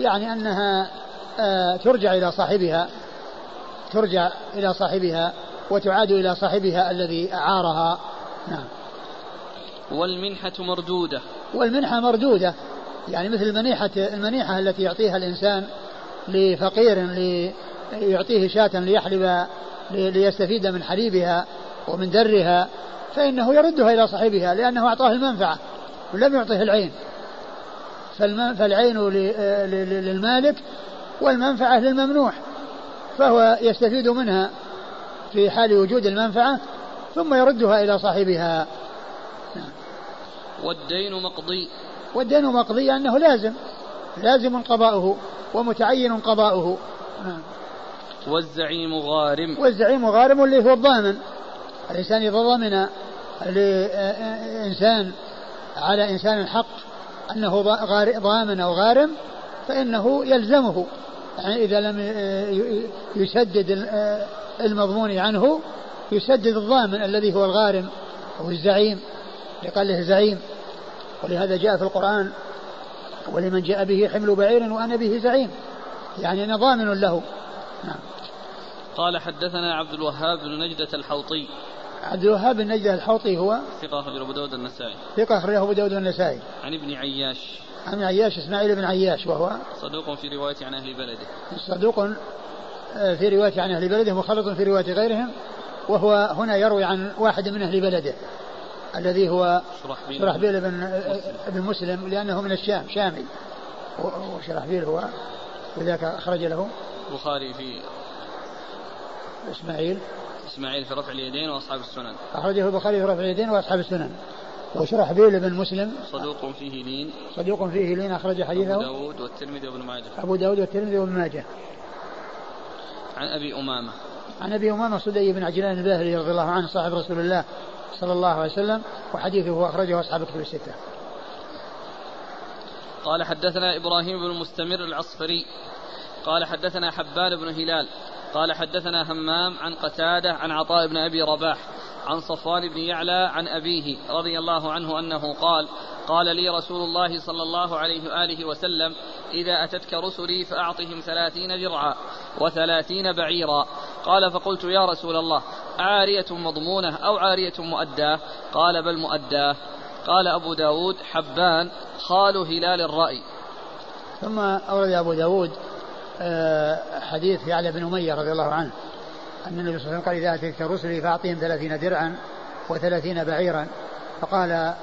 يعني أنها آه، ترجع إلى صاحبها. ترجع إلى صاحبها وتعاد إلى صاحبها الذي أعارها. نعم. والمنحة مردودة. والمنحة مردودة. يعني مثل المنيحة المنيحة التي يعطيها الإنسان لفقير ليعطيه شاة ليحلب ليستفيد من حليبها ومن درها فإنه يردها إلى صاحبها لأنه أعطاه المنفعة ولم يعطه العين. فالعين للمالك والمنفعة للممنوح. فهو يستفيد منها في حال وجود المنفعة ثم يردها إلى صاحبها. والدين مقضي. والدين مقضي أنه لازم لازم قضاؤه ومتعين قضاؤه. نعم. والزعيم غارم. والزعيم غارم اللي هو الضامن. الإنسان إذا ضمن لإنسان على إنسان حق أنه ضامن أو غارم فإنه يلزمه. يعني إذا لم يسدد المضمون عنه يسدد الضامن الذي هو الغارم أو الزعيم. لقال له زعيم. ولهذا جاء في القرآن ولمن جاء به حمل بعير وأنا به زعيم. يعني أنا ضامن له. نعم. قال حدثنا عبد الوهاب بن نجدة الحوطي. عبد الوهاب بن نجدة الحوطي هو ثقة أخرجه أبو داود النسائي. ثقة أخرجه أبو داود النسائي. عن ابن عياش. عن عياش إسماعيل بن عياش وهو صدوق في رواية عن أهل بلده. صدوق آه، في رواية عن أهل بلده مخلط في رواية غيرهم وهو هنا يروي عن واحد من أهل بلده الذي هو شرحبيل, بن ابن مسلم. لأنه من الشام شامي. وشرحبيل هو وذاك أخرج له. البخاري في إسماعيل. إسماعيل في رفع اليدين وأصحاب السنن. أخرجه البخاري في رفع اليدين وأصحاب السنن. وشرحبيل بن مسلم. صدوق فيه لين. صدوق فيه لين أخرج حديثه. أبو داود والترمذي وابن ماجه. أبو داود والترمذي وابن ماجه. عن أبي أمامة. عن أبي أمامة صدي بن عجلان الباهلي رضي الله عنه صاحب رسول الله صلى الله عليه وسلم وحديثه أخرجه أصحاب الكتب الستة. قال حدثنا إبراهيم بن مستمر العصفري. قال حدثنا حبان بن هلال. قال حدثنا همام عن قتادة عن عطاء بن أبي رباح. عن صفوان بن يعلى عن أبيه رضي الله عنه أنه قال قال لي رسول الله صلى الله عليه وآله وسلم إذا أتتك رسلي فأعطهم ثلاثين درعا وثلاثين بعيرا. قال فقلت يا رسول الله عارية مضمونة أو عارية مؤداة؟ قال بل مؤداة. قال أبو داود حبان خال هلال الرأي. ثم أورد أبو داود آه، حديث يعلى بن أمية رضي الله عنه. أن النبي صلى الله عليه وسلم قال إذا أتيت رسلي فأعطيهم ثلاثين درعا وثلاثين بعيرا. فقال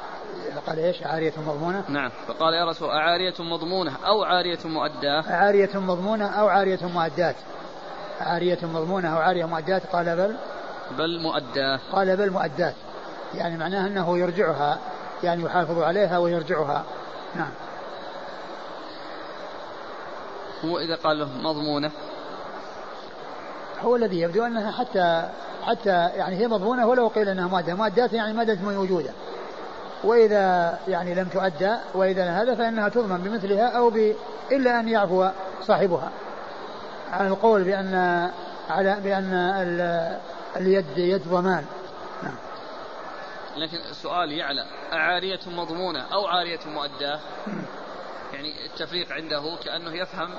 فقال إيش؟ عارية مضمونة؟ نعم. فقال يا رسول أعارية مضمونة أو عارية مؤداة؟ عارية مضمونة أو عارية مؤداة. عارية مضمونة أو عارية مؤداة قال بل؟ بل مؤداة. قال بل مؤداة. يعني معناه أنه يرجعها يعني يحافظ عليها ويرجعها. نعم. هو إذا قال له مضمونة هو الذي يبدو أنها حتى حتى يعني هي مضمونة ولو قيل أنها مادة. مادات يعني مادة موجودة وإذا يعني لم تؤدى وإذا هذا فإنها تضمن بمثلها أو ب إلا أن يعفو صاحبها. على القول بأن على بأن اليد يد ضمان. نعم. لكن السؤال يعلى أعارية مضمونة أو عارية مؤداة يعني التفريق عنده كأنه يفهم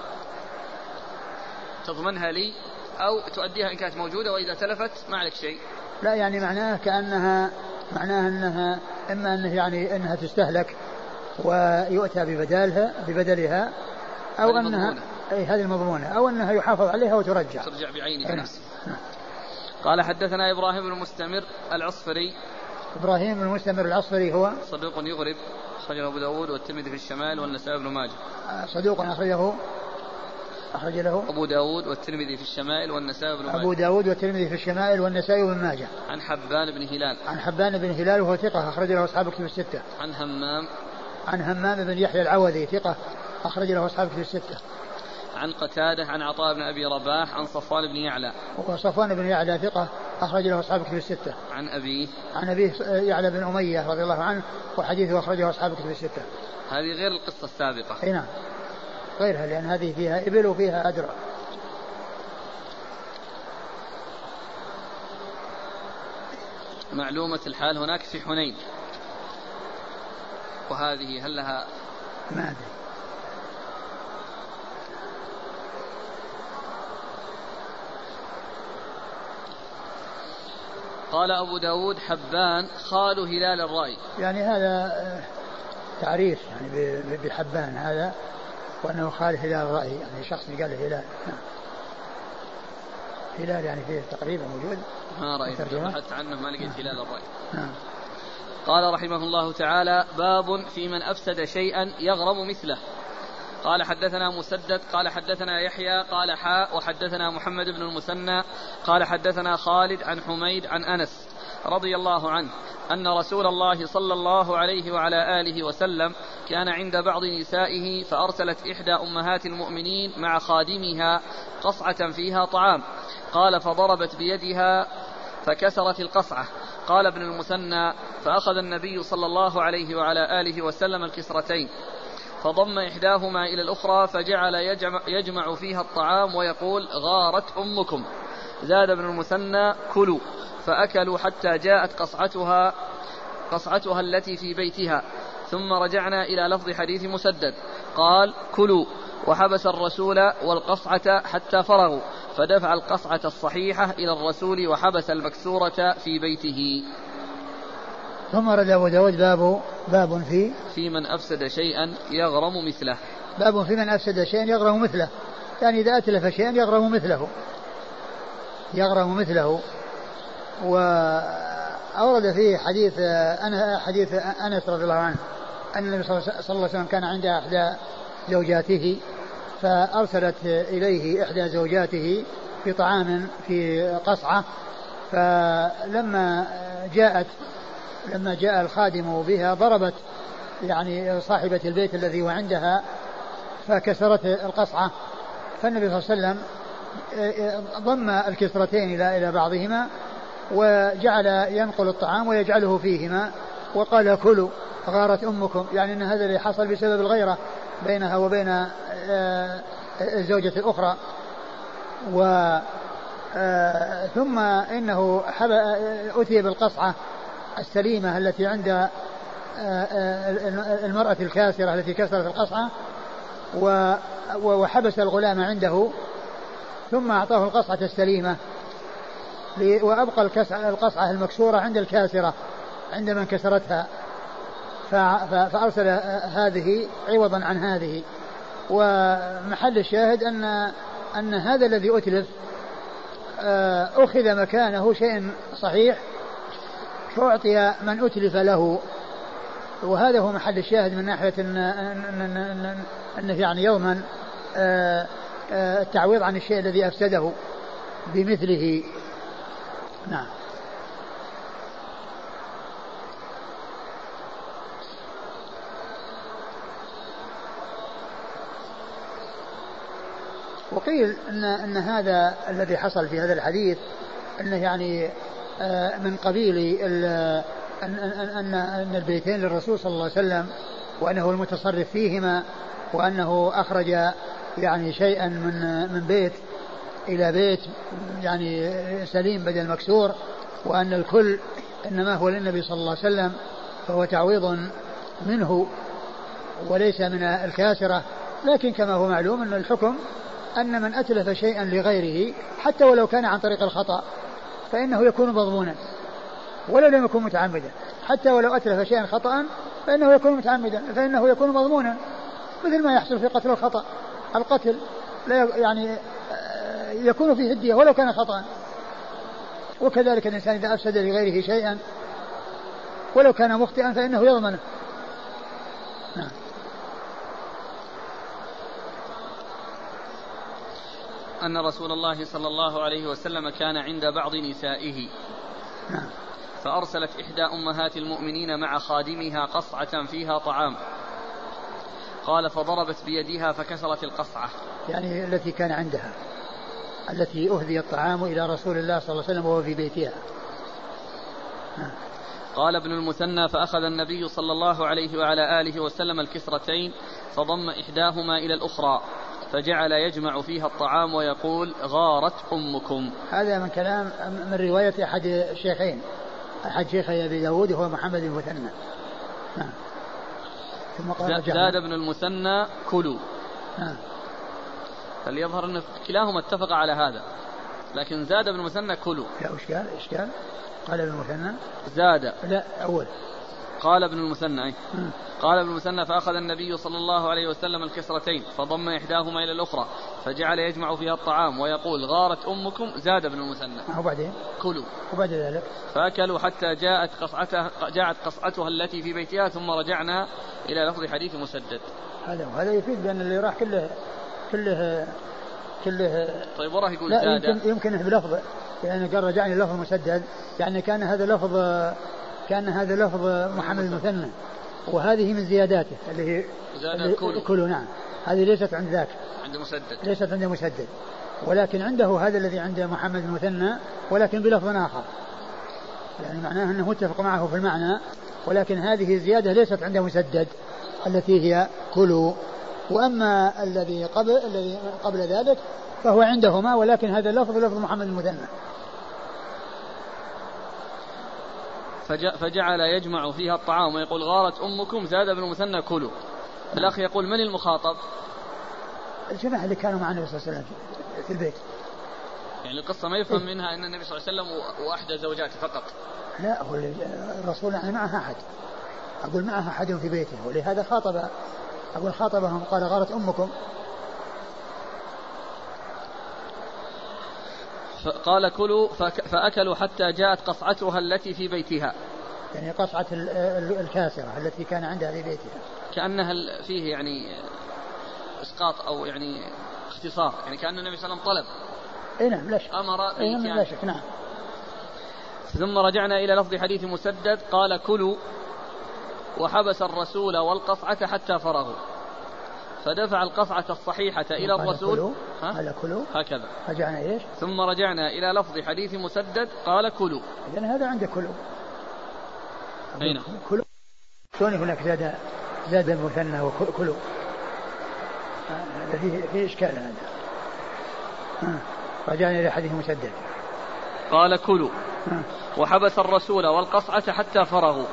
تضمنها لي أو تؤديها إن كانت موجودة وإذا تلفت ما عليك شيء. لا يعني معناه كأنها معناه أنها إما أنه يعني أنها تستهلك ويؤتى ببدالها ببدلها أو أنها أي هذه المضمونة أو أنها يحافظ عليها وترجع. ترجع بعينها. نعم. قال حدثنا إبراهيم بن مستمر العصفري. إبراهيم بن مستمر العصفري هو؟ صدوق يغرب أخرجه أبو داود والترمذي في الشمال والنسائي بن ماجه. صدوق أخرجه أخرج له أبو داود والترمذي في الشمائل والنسائي بن ماجه. أبو داود والترمذي في الشمائل والنسائي بن ماجه. عن حبان بن هلال. عن حبان بن هلال وهو ثقة أخرج له أصحاب الكتب الستة. عن همام. عن همام بن يحيى العوذي ثقة أخرج له أصحاب الكتب الستة. عن قتادة عن عطاء بن أبي رباح عن صفوان بن يعلى. وهو صفوان بن يعلى ثقة أخرج له أصحاب الكتب الستة. عن أبيه. عن أبيه يعلى بن أمية رضي الله عنه وحديثه أخرجه أصحاب الكتب الستة. هذه غير القصة السابقة. نعم. غيرها لأن هذه فيها إبل وفيها أدرع معلومة الحال هناك في حنين. وهذه هل لها ما أدري. قال أبو داود حبان خال هلال الرأي. يعني هذا آه، تعريف يعني بحبان. هذا وأنه خال هلال الرأي يعني شخص قال هلال. نعم. هلال يعني فيه تقريبا موجود. ما رأيت. بحثت عنه ما لقيت هلال الرأي. نعم. قال رحمه الله تعالى باب في من أفسد شيئا يغرم مثله. قال حدثنا مسدد قال حدثنا يحيى قال حاء وحدثنا محمد بن المثنى قال حدثنا خالد عن حميد عن أنس رضي الله عنه أن رسول الله صلى الله عليه وعلى آله وسلم كان عند بعض نسائه فأرسلت إحدى أمهات المؤمنين مع خادمها قصعة فيها طعام. قال فضربت بيدها فكسرت القصعة. قال ابن المثنى فأخذ النبي صلى الله عليه وعلى آله وسلم الكسرتين. فضم إحداهما إلى الأخرى فجعل يجمع, يجمع فيها الطعام ويقول غارت أمكم. زاد ابن المثنى كلوا. فأكلوا حتى جاءت قصعتها قصعتها التي في بيتها. ثم رجعنا إلى لفظ حديث مسدد. قال كلوا وحبس الرسول والقصعة حتى فرغوا فدفع القصعة الصحيحة إلى الرسول وحبس المكسورة في بيته. ثم رد أبو داود باب باب في في من أفسد شيئا يغرم مثله. باب في من أفسد شيئا يغرم مثله. يعني إذا أتلف شيئا يغرم مثله. يغرم مثله. وأورد فيه حديث أنا حديث أنس رضي الله عنه. أن النبي صلى الله عليه وسلم كان عند إحدى زوجاته فأرسلت إليه إحدى زوجاته بطعام في قصعة فلما جاءت لما جاء الخادم بها ضربت يعني صاحبة البيت الذي هو عندها فكسرت القصعة. فالنبي صلى الله عليه وسلم ضم الكسرتين إلى إلى بعضهما وجعل ينقل الطعام ويجعله فيهما وقال كلوا. غارت أمكم يعني أن هذا اللي حصل بسبب الغيرة بينها وبين آه، الزوجة الأخرى. و آه، ثم إنه أتي بالقصعة السليمة التي عند آه، المرأة الكاسرة التي كسرت القصعة وحبس الغلام عنده ثم أعطاه القصعة السليمة وأبقى القصعة المكسورة عند الكاسرة عند من كسرتها. فأرسل هذه عوضا عن هذه. ومحل الشاهد أن أن هذا الذي أتلف آه، أخذ مكانه شيء صحيح فأعطي من أتلف له. وهذا هو محل الشاهد من ناحية أن أنه يعني يضمن آه، آه، التعويض عن الشيء الذي أفسده بمثله. نعم. وقيل ان أن هذا الذي حصل في هذا الحديث أنه يعني آه، من قبيل ان ان أن البيتين للرسول صلى الله عليه وسلم وأنه المتصرف فيهما وأنه أخرج يعني شيئا من من بيت إلى بيت يعني سليم بدل مكسور وأن الكل إنما هو للنبي صلى الله عليه وسلم فهو تعويض منه وليس من الكاسرة. لكن كما هو معلوم أن الحكم أن من أتلف شيئا لغيره حتى ولو كان عن طريق الخطأ فإنه يكون مضمونا ولو لم يكن متعمدا. حتى ولو أتلف شيئا خطأ فإنه يكون متعمدا فإنه يكون مضمونا. مثل ما يحصل في قتل الخطأ. القتل لا يعني آه، يكون فيه الدية ولو كان خطأ وكذلك الإنسان إذا أفسد لغيره شيئا ولو كان مخطئا فإنه يضمنه. أن رسول الله صلى الله عليه وسلم كان عند بعض نسائه. نعم. فأرسلت إحدى أمهات المؤمنين مع خادمها قصعة فيها طعام. قال فضربت بيدها فكسرت القصعة. يعني التي كان عندها. التي أهدي الطعام إلى رسول الله صلى الله عليه وسلم وهو في بيتها. نعم. قال ابن المثنى فأخذ النبي صلى الله عليه وعلى آله وسلم الكسرتين فضم إحداهما إلى الأخرى. فجعل يجمع فيها الطعام ويقول غارت أمكم. هذا من كلام من رواية أحد الشيخين أحد شيخي أبي داود هو محمد المثنى نعم. ثم قال زاد ابن المثنى كلوا. نعم. فليظهر أن كلاهما اتفق على هذا. لكن زاد ابن المثنى كلوا. لا؟ إيش قال؟ قال ابن المثنى. زاد. لا أول. قال ابن المثنى قال ابن المثنى فأخذ النبي صلى الله عليه وسلم الكسرتين فضم إحداهما إلى الأخرى فجعل يجمع فيها الطعام ويقول غارت أمكم زاد ابن المثنى. وبعدين كلوا. وبعد ذلك؟ فأكلوا حتى جاءت قصعتها جاءت قصعتها التي في بيتها ثم رجعنا إلى لفظ حديث مسدد. هذا وهذا يفيد بأن اللي راح كله كله كله طيب وراه يقول لا زاد. يمكن يمكن بلفظ لأنه قال رجعني لفظ مسدد يعني كان هذا لفظ كأن هذا لفظ محمد المثنى. وهذه من زياداته. اللي هي زاد كلوا كلوا نعم. هذه ليست عند ذاك. عند مسدد. ليست عند مسدد. ولكن عنده هذا الذي عند محمد المثنى ولكن بلفظ آخر. يعني معناه أنه متفق معه في المعنى ولكن هذه الزيادة ليست عند مسدد التي هي كلوا. وأما الذي قبل الذي قبل ذلك فهو عندهما ولكن هذا اللفظ لفظ محمد المثنى. فجعل يجمع فيها الطعام ويقول غارت أمكم زاد بن المثنى كلوا. الأخ يقول من المخاطب؟ الجماعة اللي كانوا مع النبي صلى الله عليه وسلم في البيت. يعني القصة ما يفهم منها أن النبي صلى الله عليه وسلم وأحدى زوجاته فقط. لا هو الرسول يعني معها أحد. أقول معها أحد في بيته ولهذا خاطب أقول خاطبهم قال غارت أمكم. قال كلوا فأكلوا حتى جاءت قصعتها التي في بيتها. يعني قصعة الكاسرة التي كان عندها في بيتها. كأنها فيه يعني إسقاط أو يعني اختصار يعني كأن النبي صلى الله عليه وسلم طلب. إي نعم لا شك أمر إي نعم لا شك نعم. ثم رجعنا إلى لفظ حديث مسدد قال كلوا وحبس الرسول والقصعة حتى فرغوا. فدفع القصعة الصحيحة إلى الرسول. قال كلوا. هكذا. رجعنا إيش؟ ثم رجعنا إلى لفظ حديث مسدد قال كلوا. إذن هذا عنده كلوا. أين. كلوا. شلون هناك زاد زاد المثنى وكلوا هذا فيه في إشكال هذا. رجعنا إلى حديث مسدد. قال كلوا. وحبس الرسول والقصعة حتى فرغوا.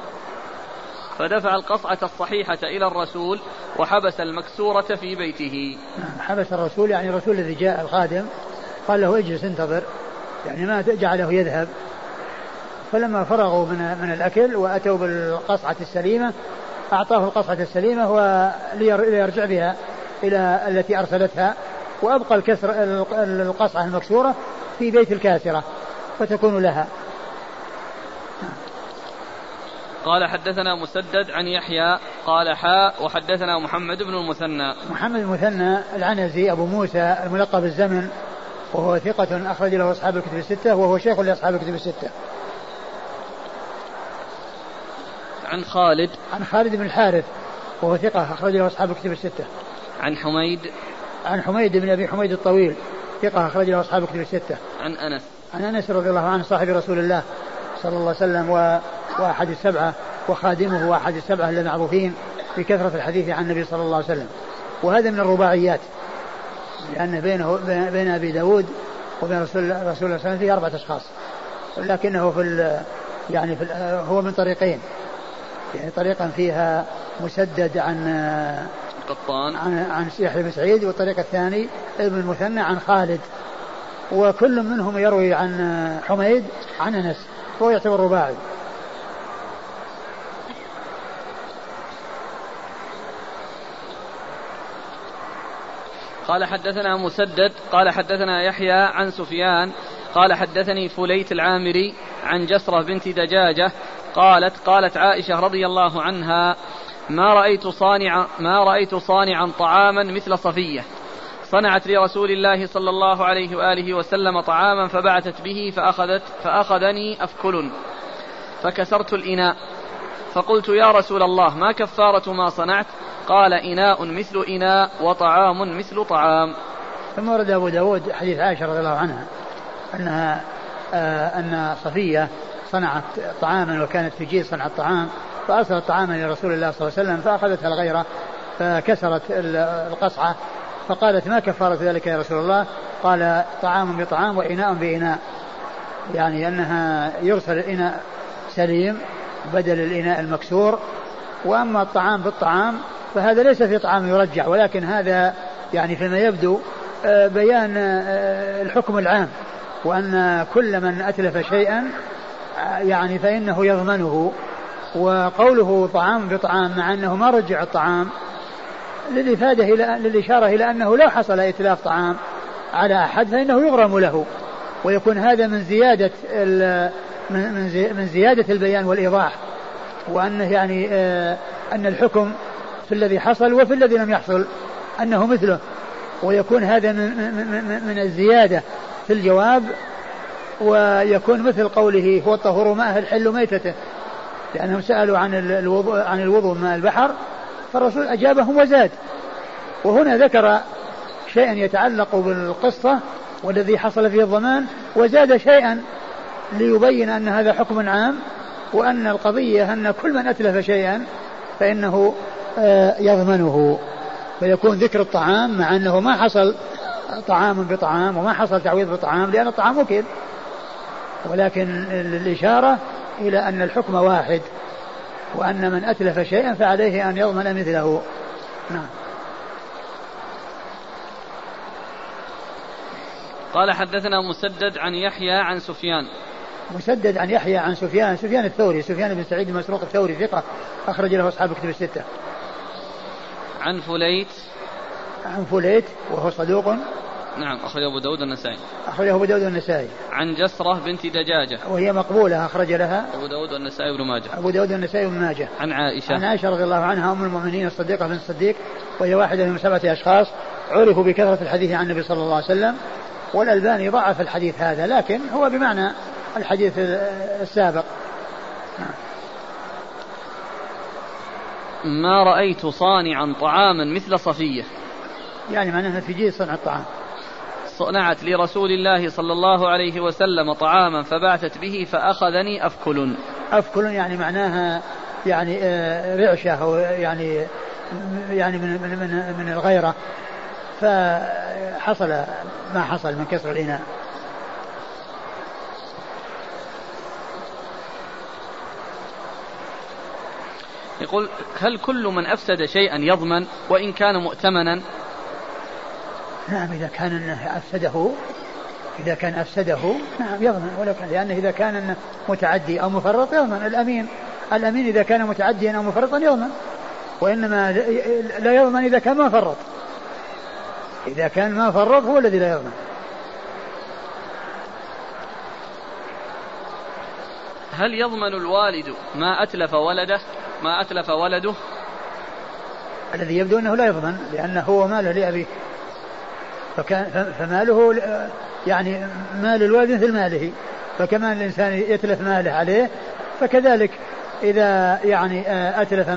فدفع القصعة الصحيحة إلى الرسول وحبس المكسورة في بيته. حبس الرسول يعني الرسول الذي جاء الخادم قال له اجلس انتظر يعني ما جعله يذهب. فلما فرغوا من من الأكل وأتوا بالقصعة السليمة أعطاه القصعة السليمة وليرجع بها إلى التي أرسلتها. وأبقى الكسر القصعة المكسورة في بيت الكاسرة فتكون لها. قال حدثنا مسدد عن يحيى قال حاء وحدثنا محمد بن المثنى. محمد المثنى العنزي أبو موسى الملقب الزمن وهو ثقة أخرج له أصحاب الكتب الستة وهو شيخ لأصحاب الكتب الستة. عن خالد. عن خالد بن الحارث وهو ثقة أخرج له أصحاب الكتب الستة. عن حميد. عن حميد بن أبي حميد الطويل ثقة أخرج له أصحاب الكتب الستة. عن أنس. عن أنس رضي الله عنه صاحب رسول الله صلى الله عليه وسلم و... وأحد السبعة وخادمه وأحد السبعة المعروفين في كثرة الحديث عن النبي صلى الله عليه وسلم. وهذا من الرباعيات. لأن بينه بين أبي داود وبين رسول الله صلى الله عليه وسلم فيه أربعة أشخاص. لكنه في يعني في هو من طريقين. يعني طريقا فيها مسدد عن قطان. عن عن يحيى بن سعيد والطريق الثاني ابن المثنى عن خالد. وكل منهم يروي عن حميد عن أنس وهو يعتبر رباعي. قال حدثنا مسدد قال حدثنا يحيى عن سفيان قال حدثني فليت العامري عن جسرة بنت دجاجة قالت قالت عائشة رضي الله عنها ما رأيت صانعا ما رأيت صانعا طعاما مثل صفية. صنعت لرسول الله صلى الله عليه وآله وسلم طعاما فبعثت به فأخذت فأخذني أفكل فكسرت الإناء فقلت يا رسول الله ما كفارة ما صنعت؟ قال إناء مثل إناء وطعام مثل طعام. ثم ورد أبو داود حديث عائشة رضي الله عنها أنها آه أن صفية صنعت طعاما وكانت في جيل صنع الطعام فأرسلت طعاما لرسول الله صلى الله عليه وسلم فأخذتها الغيرة فكسرت القصعة فقالت ما كفارة ذلك يا رسول الله؟ قال طعام بطعام وإناء بإناء. يعني أنها يرسل الإناء سليم بدل الإناء المكسور وأما الطعام بالطعام فهذا ليس في طعام يرجع ولكن هذا يعني فيما يبدو آه، بيان آه، الحكم العام وأن كل من أتلف شيئا آه، يعني فإنه يضمنه وقوله طعام بطعام مع أنه ما رجع الطعام للإفادة إلى للإشارة إلى أنه لو حصل إتلاف طعام على أحد فإنه يغرم له ويكون هذا من زيادة من زيادة البيان والإيضاح وأنه يعني أن الحكم في الذي حصل وفي الذي لم يحصل أنه مثله. ويكون هذا من, من, من الزيادة في الجواب ويكون مثل قوله هو الطهور ماء الحل ميتته. لأنهم سألوا عن الوضوء عن الوضوء ماء البحر فالرسول أجابهم وزاد. وهنا ذكر شيئا يتعلق بالقصة والذي حصل فيه الضمان وزاد شيئا ليبين أن هذا حكم عام وأن القضية أن كل من أتلف شيئا فإنه يضمنه فيكون ذكر الطعام مع أنه ما حصل طعام بطعام وما حصل تعويض بطعام لأن الطعام وكل. ولكن الإشارة إلى أن الحكم واحد وأن من أتلف شيئا فعليه أن يضمن مثله. نعم. قال حدثنا مسدد عن يحيى عن سفيان. مسدد عن يحيى عن سفيان سفيان الثوري سفيان بن سعيد المسروق الثوري ثقة أخرج له أصحاب كتب الستة. عن فليت؟ عن فليت وهو صدوق. نعم أخرج أبو داود النسائي أخرجه أبو داود النسائي عن جسرة بنت دجاجة. وهي مقبولة أخرج لها. أبو داود والنسائي بن ماجه. أبو داود والنسائي بن ماجه. عن عائشة. عن عائشة رضي الله عنها أم المؤمنين الصديقة بن الصديق وهي واحدة من سبعة أشخاص عرفوا بكثرة الحديث عن النبي صلى الله عليه وسلم والألباني ضعف الحديث هذا لكن هو بمعنى الحديث السابق. ما رأيت صانعا طعاما مثل صفية. يعني معناها في جيد صنع الطعام. صنعت لرسول الله صلى الله عليه وسلم طعاما فبعثت به فأخذني أفكل. أفكل يعني معناها يعني آه، رعشة أو يعني يعني من من من, من الغيرة. فحصل ما حصل من كسر الإناء. يقول هل كل من أفسد شيئا يضمن وإن كان مؤتمنا؟ نعم إذا كان أفسده إذا كان أفسده نعم يضمن. ولكن لأنه إذا كان متعدي أو مفرط يضمن. الأمين الأمين إذا كان متعديا أو مفرطا يضمن. وإنما لا يضمن إذا كان ما فرط إذا كان ما فرط هو الذي لا يضمن. هل يضمن الوالد ما أتلف ولده؟ ما أتلف ولده؟ الذي يبدو أنه لا يضمن لأنه هو ماله لأبيه. فكان فماله يعني مال الوالد مثل ماله. فكما الإنسان يتلف ماله عليه فكذلك إذا يعني أتلف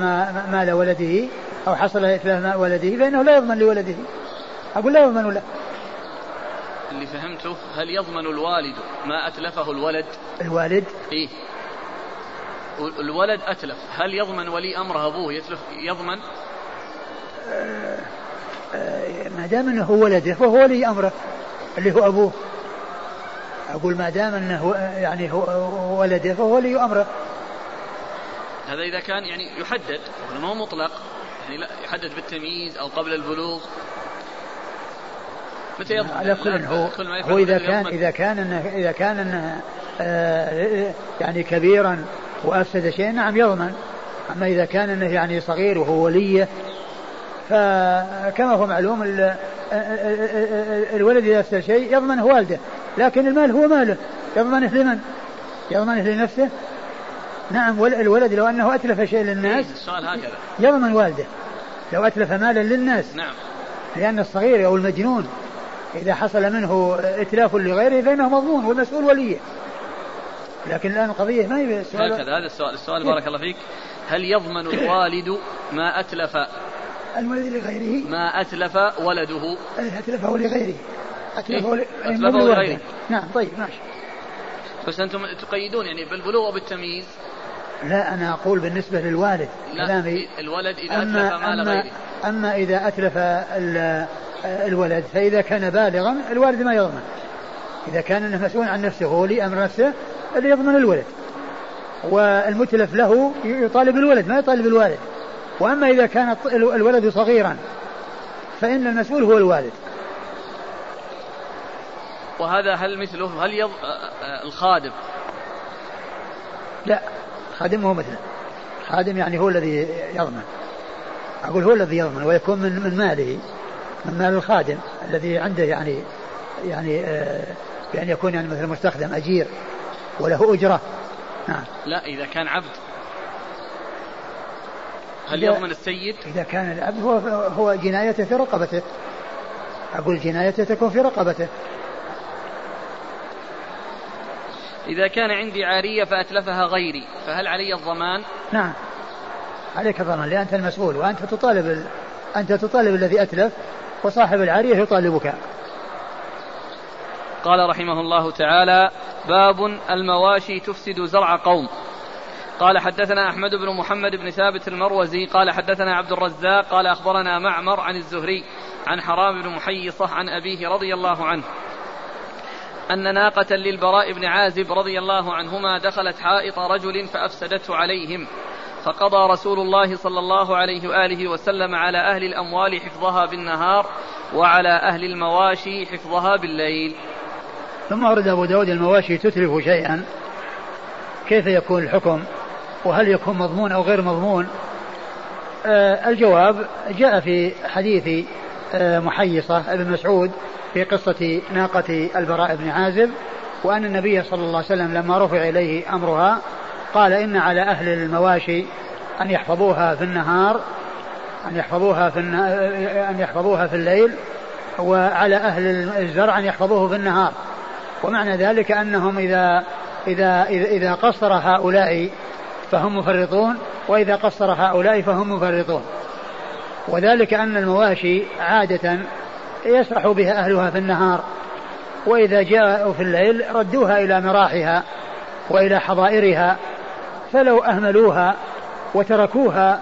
مال ولده أو حصل إتلاف مال ولده فإنه لا يضمن لولده. أقول لا يضمن له. اللي فهمته هل يضمن الوالد ما أتلفه الولد؟ الوالد؟ إيه. الولد أتلف. هل يضمن ولي أمره أبوه يتلف؟ يضمن؟ آه آه ما دام أنه ولده فهو ولي أمره اللي هو أبوه. أقول ما دام أنه يعني هو ولده فهو ولي أمره. هذا إذا كان يعني يحدد ما هو مطلق يعني لا يحدد بالتمييز أو قبل البلوغ. متى يضمن؟ على كل هو هو إذا كان إذا كان إذا كان إنه آه يعني كبيرا وأفسد شيء نعم يضمن أما إذا كان أنه يعني صغير وهو وليه فكما هو معلوم الولد إذا أفسد شيء يضمنه والده لكن المال هو ماله. يضمنه لمن؟ يضمنه لنفسه؟ نعم الولد لو أنه أتلف شيء للناس السؤال هكذا. يضمن والده. لو أتلف مالا للناس. نعم. لأن الصغير أو المجنون إذا حصل منه إتلاف لغيره فإنه مضمون والمسؤول وليه. لكن الآن القضية ما هي السؤال هكذا هذا السؤال السؤال بارك الله فيك. هل يضمن الوالد ما أتلف الولد لغيره؟ ما أتلف ولده؟ أتلفه لغيره. أتلفه, إيه؟ أتلفه لغيره. نعم طيب ماشي. بس أنتم تقيدون يعني بالبلوغ وبالتمييز. لا أنا أقول بالنسبة للوالد. لا كلامي الولد إذا أما أتلف مال أما, غيره. أما إذا أتلف الولد فإذا كان بالغا الوالد ما يضمن. إذا كان مسؤول عن نفسه هو لي أمر نفسه اللي يضمن الولد. والمتلف له يطالب الولد ما يطالب الوالد. وأما إذا كان الولد صغيرا فإن المسؤول هو الوالد. وهذا هل مثله؟ هل يض... الخادم؟ لا خادم هو مثله. خادم يعني هو الذي يضمن. أقول هو الذي يضمن ويكون من من ماله من مال الخادم الذي عنده يعني يعني آه بأن يكون يعني مثل مستخدم أجير. وله أجرة. نعم. لا إذا كان عبد. هل يضمن السيد؟ إذا كان العبد هو هو جنايته في رقبته. أقول جنايته تكون في رقبته. إذا كان عندي عارية فأتلفها غيري فهل علي الضمان؟ نعم. عليك الضمان لأن أنت المسؤول وأنت تطالب ال... أنت تطالب الذي أتلف وصاحب العارية يطالبك. قال رحمه الله تعالى باب المواشي تفسد زرع قوم. قال حدثنا أحمد بن محمد بن ثابت المروزي قال حدثنا عبد الرزاق قال أخبرنا معمر عن الزهري عن حرام بن محيصة عن أبيه رضي الله عنه أن ناقة للبراء بن عازب رضي الله عنهما دخلت حائط رجل فأفسدته عليهم فقضى رسول الله صلى الله عليه وآله وسلم على أهل الأموال حفظها بالنهار وعلى أهل المواشي حفظها بالليل. ثم ورد أبو داود المواشي تتلف شيئا. كيف يكون الحكم؟ وهل يكون مضمون أو غير مضمون؟ آه الجواب جاء في حديث آه محيصة ابن مسعود في قصة ناقة البراء بن عازب وأن النبي صلى الله عليه وسلم لما رفع إليه أمرها قال إن على أهل المواشي أن يحفظوها في النهار أن يحفظوها في أن يحفظوها في الليل وعلى أهل الزرع أن يحفظوه في النهار. ومعنى ذلك أنهم إذا إذا إذا, قصر هؤلاء فهم مفرطون وإذا قصر هؤلاء فهم مفرطون وذلك أن المواشي عادة يسرح بها أهلها في النهار وإذا جاءوا في الليل ردوها إلى مراحها وإلى حظائرها فلو أهملوها وتركوها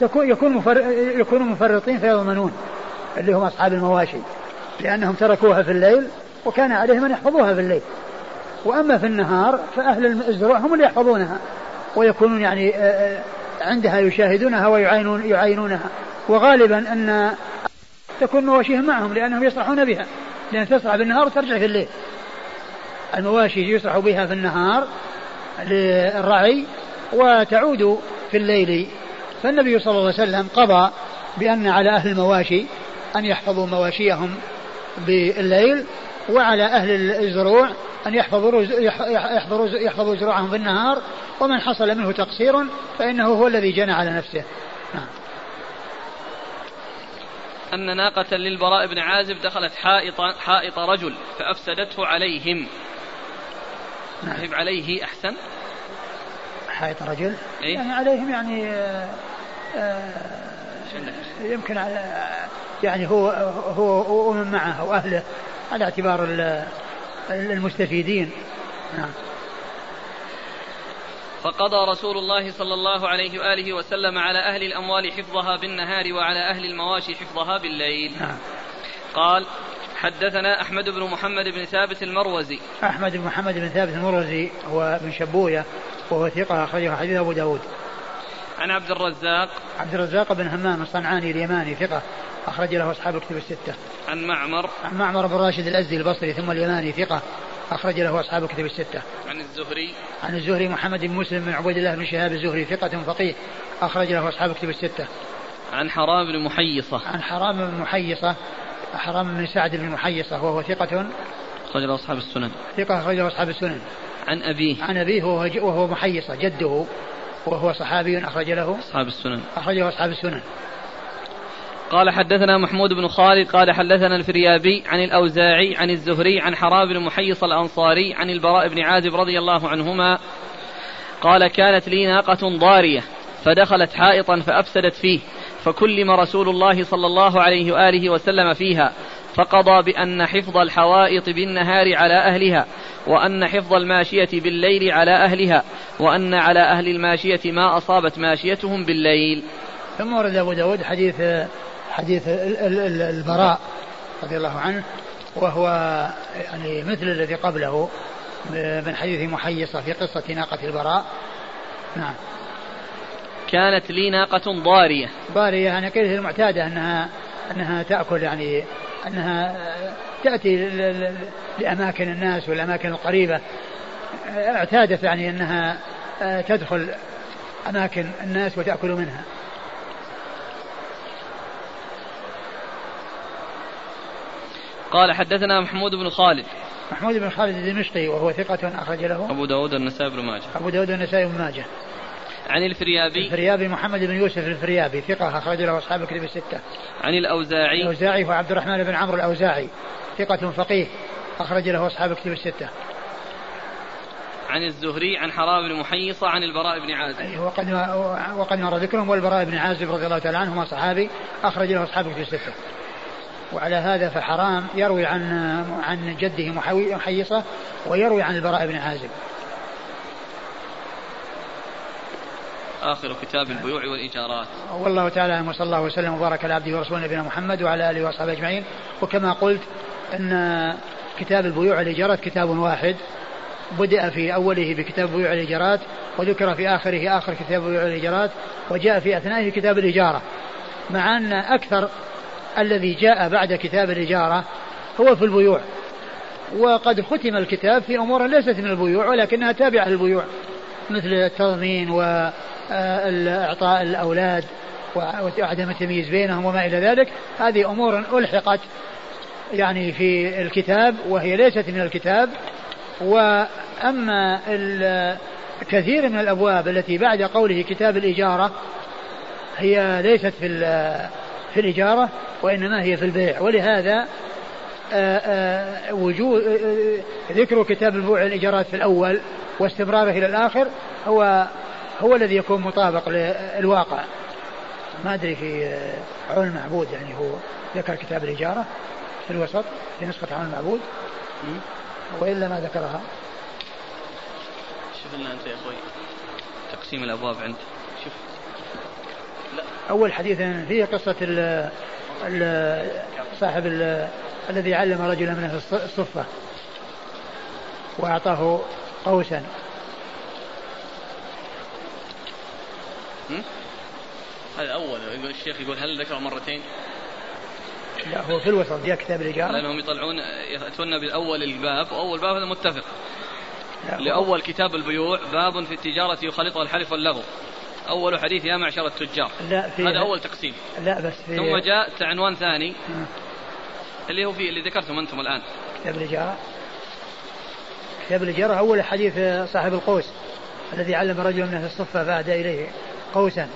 يكون. يكونوا مفرطين فيضمنون اللي هم أصحاب المواشي لأنهم تركوها في الليل وكان عليهم أن يحفظوها في الليل. وأما في النهار فأهل الزروع هم اللي يحفظونها ويكونون يعني آه، آه، عندها يشاهدونها ويعاينون يعاينونها. وغالبا أن تكون مواشيهم معهم لأنهم يسرحون بها لأن تسرح بالنهار وترجع في الليل. المواشي يسرح بها في النهار للرعي وتعود في الليل. فالنبي صلى الله عليه وسلم قضى بأن على أهل المواشي أن يحفظوا مواشيهم بالليل وعلى أهل الزروع أن يحفظوا يحفظوا يحفظوا زروعهم في النهار ومن حصل منه تقصير فإنه هو الذي جنى على نفسه نعم. أن ناقة للبراء بن عازب دخلت حائط حائط رجل فأفسدته عليهم نعم. عليه أحسن حائط رجل إيه؟ يعني عليهم يعني آه آه يمكن على يعني هو هو ومن معه وأهله على اعتبار المستفيدين. نعم. فقضى رسول الله صلى الله عليه وآله وسلم على أهل الأموال حفظها بالنهار وعلى أهل المواشي حفظها بالليل. نعم. قال حدثنا أحمد بن محمد بن ثابت المروزي. أحمد بن محمد بن ثابت المروزي هو بن شبوية وهو ثقة أخرجه حديث أبو داود. عن عبد الرزاق. عبد الرزاق بن همام الصنعاني اليماني ثقة. أخرج له أصحاب كتب الستة. عن معمر. عن معمر بن راشد الأزدي البصري ثم اليماني ثقة. أخرج له أصحاب كتب الستة. عن الزهري. عن الزهري محمد بن مسلم بن عبيد الله بن شهاب الزهري ثقة فقيه. أخرج له أصحاب كتب الستة. عن حرام بن محيصة. عن حرام بن محيصة. حرام بن سعد بن محيصة وهو ثقة. أخرج له أصحاب السنن. ثقة أخرج له أصحاب السنن. عن أبيه. عن أبيه وهو, وهو محيصة جده. وهو صحابي أخرج له. أصحاب السنن. أخرجه أصحاب السنن. قال حدثنا محمود بن خالد قال حدثنا الفريابي عن الأوزاعي عن الزهري عن حرام بن محيص الأنصاري عن البراء بن عازب رضي الله عنهما قال كانت لي ناقة ضارية فدخلت حائطا فأفسدت فيه فكلم رسول الله صلى الله عليه وآله وسلم فيها فقضى بأن حفظ الحوائط بالنهار على أهلها وأن حفظ الماشية بالليل على أهلها وأن على أهل الماشية ما أصابت ماشيتهم بالليل. ثم ورد أبو داود حديث حديث البراء رضي الله عنه وهو يعني مثل الذي قبله من حديث محيصة في قصة ناقة البراء. نعم. كانت لي ناقة ضارية. ضارية يعني قيلة المعتادة أنها أنها تأكل يعني أنها تأتي لأماكن الناس والأماكن القريبة. اعتادت يعني أنها تدخل أماكن الناس وتأكل منها. قال حدثنا محمود بن خالد. محمود بن خالد الدمشقي وهو ثقة أخرج له. أبو داود النسائي بن ماجه. أبو داود النسائي بن ماجه. عن الفريابي. الفريابي محمد بن يوسف الفريابي ثقة أخرج له أصحاب الكتب الستة. عن الأوزاعي. الأوزاعي هو عبد الرحمن بن عمرو الأوزاعي ثقة فقيه أخرج له أصحاب الكتب الستة. عن الزهري عن حرام بن محيصة عن البراء بن عازب. وقد وقد مر ذكرهم والبراء بن عازب رضي الله تعالى عنهما صحابي أخرج له أصحابه في الستة. وعلى هذا فحرام يروي عن عن جده محيصة ويروي عن البراء بن عازب. آخر كتاب البيوع والإيجارات. والله تعالى أعلم وصلى الله وسلم وبارك على عبده ورسوله نبينا محمد وعلى آله وأصحابه أجمعين. وكما قلت أن كتاب البيوع والإيجارات كتاب واحد. بدأ في أوله بكتاب بيوع الإيجارات وذكر في آخره آخر كتاب بيوع الإيجارات وجاء في أثنائه كتاب الإجارة. مع أن أكثر الذي جاء بعد كتاب الإجارة هو في البيوع. وقد ختم الكتاب في أمور ليست من البيوع ولكنها تابعة للبيوع مثل التضمين وإعطاء الأولاد وعدم التمييز بينهم وما إلى ذلك هذه أمور ألحقت يعني في الكتاب وهي ليست من الكتاب. وأما كثير من الأبواب التي بعد قوله كتاب الإجارة هي ليست في في الإجارة وإنما هي في البيع. ولهذا آه، آه، وجود آه، ذكر كتاب البيوع والإيجارات في الأول واستمراره إلى الآخر هو هو الذي يكون مطابق للواقع. ما أدري في عون المعبود يعني هو ذكر كتاب الإجارة في الوسط في نسخة عون المعبود. وإلا ما ذكرها. شوف لنا أنت يا أخوي. تقسيم الأبواب عند شوف. لا. أول حديث فيه قصة ال ال صاحب ال الذي علم رجلا من الصفة. وأعطاه قوسا. هذا أول يقول الشيخ يقول هل ذكره مرتين؟ لا هو في الوسط جاء كتاب الإجارة. لأنهم يطلعون يأتون بالأول الباب وأول باب هذا متفق. لأول كتاب البيوع باب في التجارة يخالطها الحلف واللغو. أول حديث يا معشر التجار. لا في هذا أول تقسيم. لا بس في ثم جاء عنوان ثاني. اللي هو في اللي ذكرتم أنتم الآن. كتاب الإجارة. كتاب الإجارة أول حديث صاحب القوس الذي علم رجلا من أهل الصفة فأهدى إليه. قوسا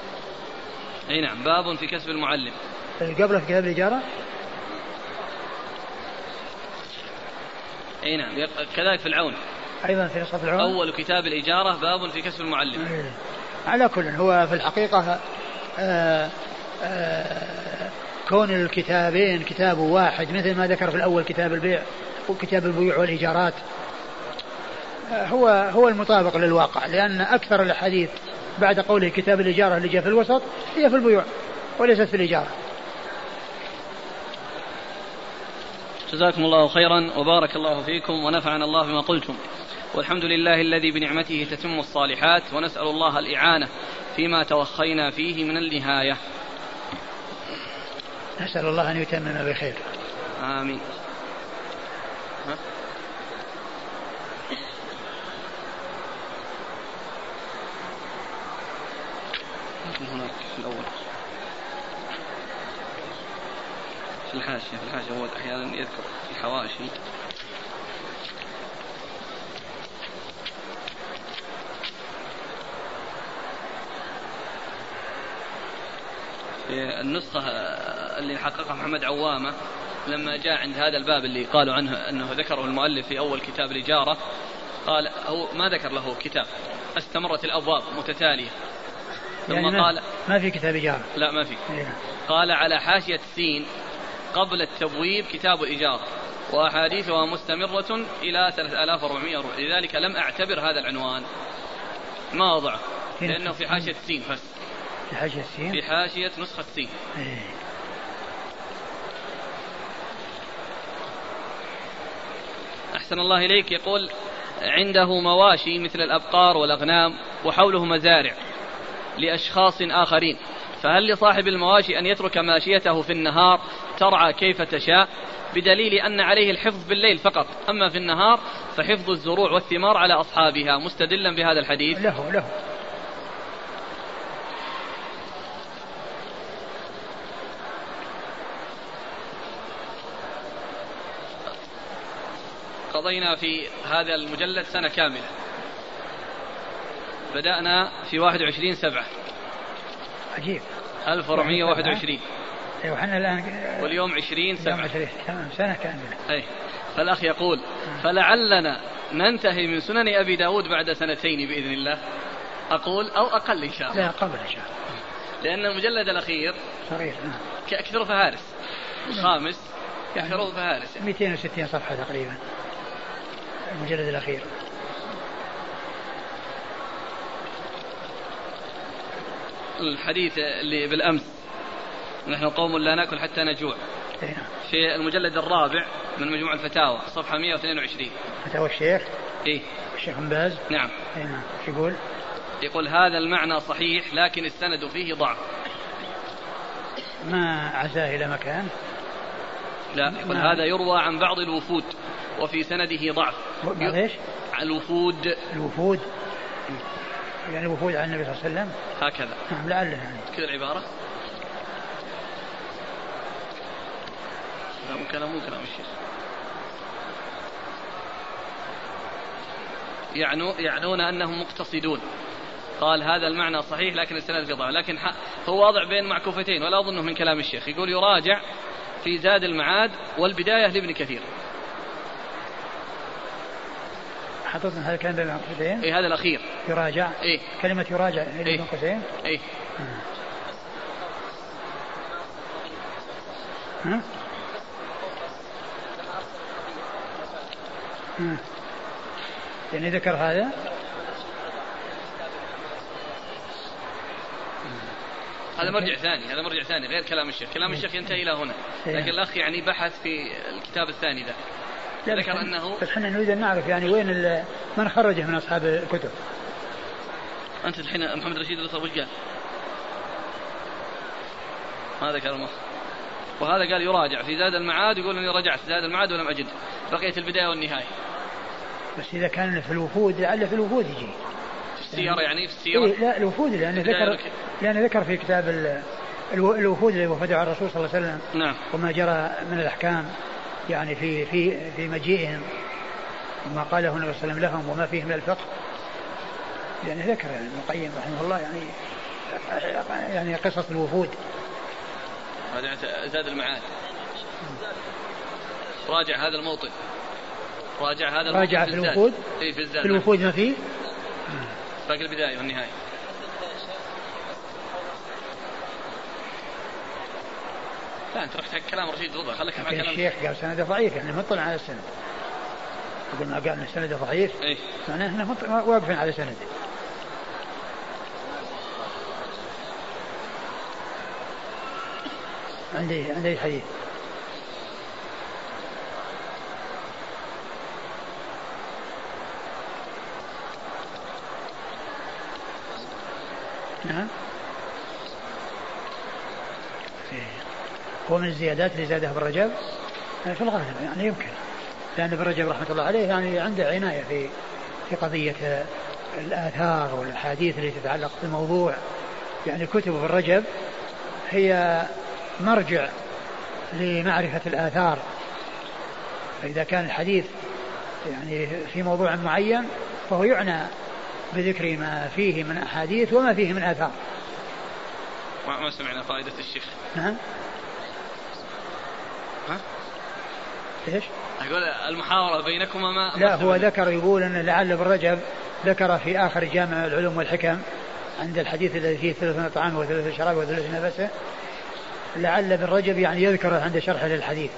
أي نعم باب في كسب المعلم. قبله في كتاب الإجارة؟ أي نعم كذلك في العون. أيضا في نسخة العون. أول كتاب الإجارة باب في كسب المعلم. أيه. على كل هو في الحقيقة آآ آه، آآ آه، كون الكتابين كتاب واحد مثل ما ذكر في الأول كتاب البيع وكتاب البيوع والإيجارات آه، هو هو المطابق للواقع لأن أكثر الأحاديث بعد قوله كتاب الإجارة اللي جاء في الوسط هي في البيوع وليست في الإجارة. جزاكم الله خيرا وبارك الله فيكم ونفعنا الله بما قلتم. والحمد لله الذي بنعمته تتم الصالحات ونسأل الله الإعانة فيما توخينا فيه من النهاية. نسأل الله أن يتمم بخير. آمين ها؟ هناك في الأول في الحاشية في الحاشية هو أحيانا يذكر الحواشي. في النسخة اللي حققها محمد عوامة لما جاء عند هذا الباب اللي قالوا عنه أنه ذكره المؤلف في أول كتاب الإجارة قال هو ما ذكر له كتاب استمرت الأبواب متتالية. ثم يعني قال ما في كتاب إجارة لا ما في. إيه. قال على حاشية السين قبل التبويب كتاب الإجارة وأحاديثها مستمرة إلى 3400 لذلك لم أعتبر هذا العنوان. ما أضعه لأنه في حاشية السين بس. في حاشية السين؟ في حاشية نسخة سين إيه. أحسن الله إليك. يقول عنده مواشي مثل الأبقار والأغنام وحوله مزارع لأشخاص آخرين. فهل لصاحب المواشي أن يترك ماشيته في النهار؟ ترعى كيف تشاء؟ بدليل أن عليه الحفظ بالليل فقط. أما في النهار فحفظ الزروع والثمار على أصحابها. مستدلا بهذا الحديث. له له. قضينا في هذا المجلد سنة كاملة. بدأنا في 21 سبعة. عجيب 1421 أيوه إحنا الآن واليوم 20 سبعة 20 سنة كاملة. أي. فالأخ يقول فلعلنا ننتهي من سنن أبي داود بعد سنتين بإذن الله. أقول أو أقل إن شاء الله. لا قبل إن شاء الله. لأن المجلد الأخير صغير نعم كأكثر فهارس الخامس يعني أكثر فهارس 260 صفحة تقريبا. المجلد الأخير. الحديث اللي بالأمس. نحن قوم لا نأكل حتى نجوع. إيه،. في المجلد الرابع من مجموع الفتاوى صفحة 122 فتاوى الشيخ؟ إيه. الشيخ بن باز؟ نعم. اي نعم. يقول؟ يقول هذا المعنى صحيح لكن السند فيه ضعف. ما عزاه إلى مكان؟ لا يقول نعم. هذا يروى عن بعض الوفود وفي سنده ضعف. إيش؟ الوفود. الوفود. يعني الوفود على النبي صلى الله عليه وسلم. هكذا. نعم لعله يعني. كذا العبارة. لا كلام مو كلام الشيخ يعنو يعنون أنهم مقتصدون. قال هذا المعنى صحيح لكن السند في ضعف لكن هو واضع بين معكوفتين ولا أظنه من كلام الشيخ. يقول يراجع في زاد المعاد والبداية لابن كثير. حطيتنا هذا الكلام بين قوسين إيه هذا الأخير. يراجع. إيه. كلمة يراجع هي إيه. بين قوسين؟ إيه. ها؟ ها. يعني ذكر هذا؟ هذا مرجع ثاني هذا مرجع ثاني غير كلام الشيخ. كلام الشيخ ينتهي إلى هنا. لكن الأخ يعني بحث في الكتاب الثاني ذا ذكر أنه بس إحنا نريد أن نعرف يعني وين من خرجه من أصحاب الكتب. أنت الحين محمد رشيد الأصل وش قال؟ ما ذكر المخ وهذا قال يراجع. في زاد المعاد يقول أني رجعت. زاد المعاد ولم أجد. بقيت البداية والنهاية. بس إذا كان في الوفود لعل في الوفود يجي. في السيره يعني؟ في السيره إيه لا الوفود البداية ذكر لأنه ذكر في كتاب ال- الو- الوفود اللي وفدوا على الرسول صلى الله عليه وسلم. نعم. وما جرى من الأحكام. يعني في في في مجيئهم وما قاله النبي صلى الله عليه وسلم لهم وما فيه من الفقه يعني ذكر ابن القيم رحمه الله يعني يعني قصص الوفود هذا زاد المعاد راجع هذا الموطن راجع هذا راجع في. الوفود؟ اي في في نعم. الوفود ما فيه باقي البداية والنهاية لا أنت رحت حق كلام رشيد رضا خليك مع كلام الشيخ قال سنده ضعيف يعني مطلع على السند. يقول ما قال إن سنده ضعيف. اي معناه إحنا مط- واقفين على سنده عندي عندي حديث. نعم. هو من الزيادات اللي زادها ابن رجب يعني في الغالب يعني يمكن. لأن ابن رجب رحمة الله عليه يعني عنده عناية في في قضية الآثار والأحاديث التي تتعلق بالموضوع. يعني كتب ابن رجب هي مرجع لمعرفة الآثار. فإذا كان الحديث يعني في موضوع معين فهو يعنى بذكر ما فيه من أحاديث وما فيه من آثار. ما ما سمعنا فائدة الشيخ. نعم؟ ها إيش؟ أقول المحاورة بينكما ما لا هو. ذكر يقول أن لعل ابن رجب ذكر في آخر جامع العلوم والحكم عند الحديث الذي فيه ثلث طعام وثلث شراب وثلث نفسه لعل ابن رجب يعني يذكر عند شرحه للحديث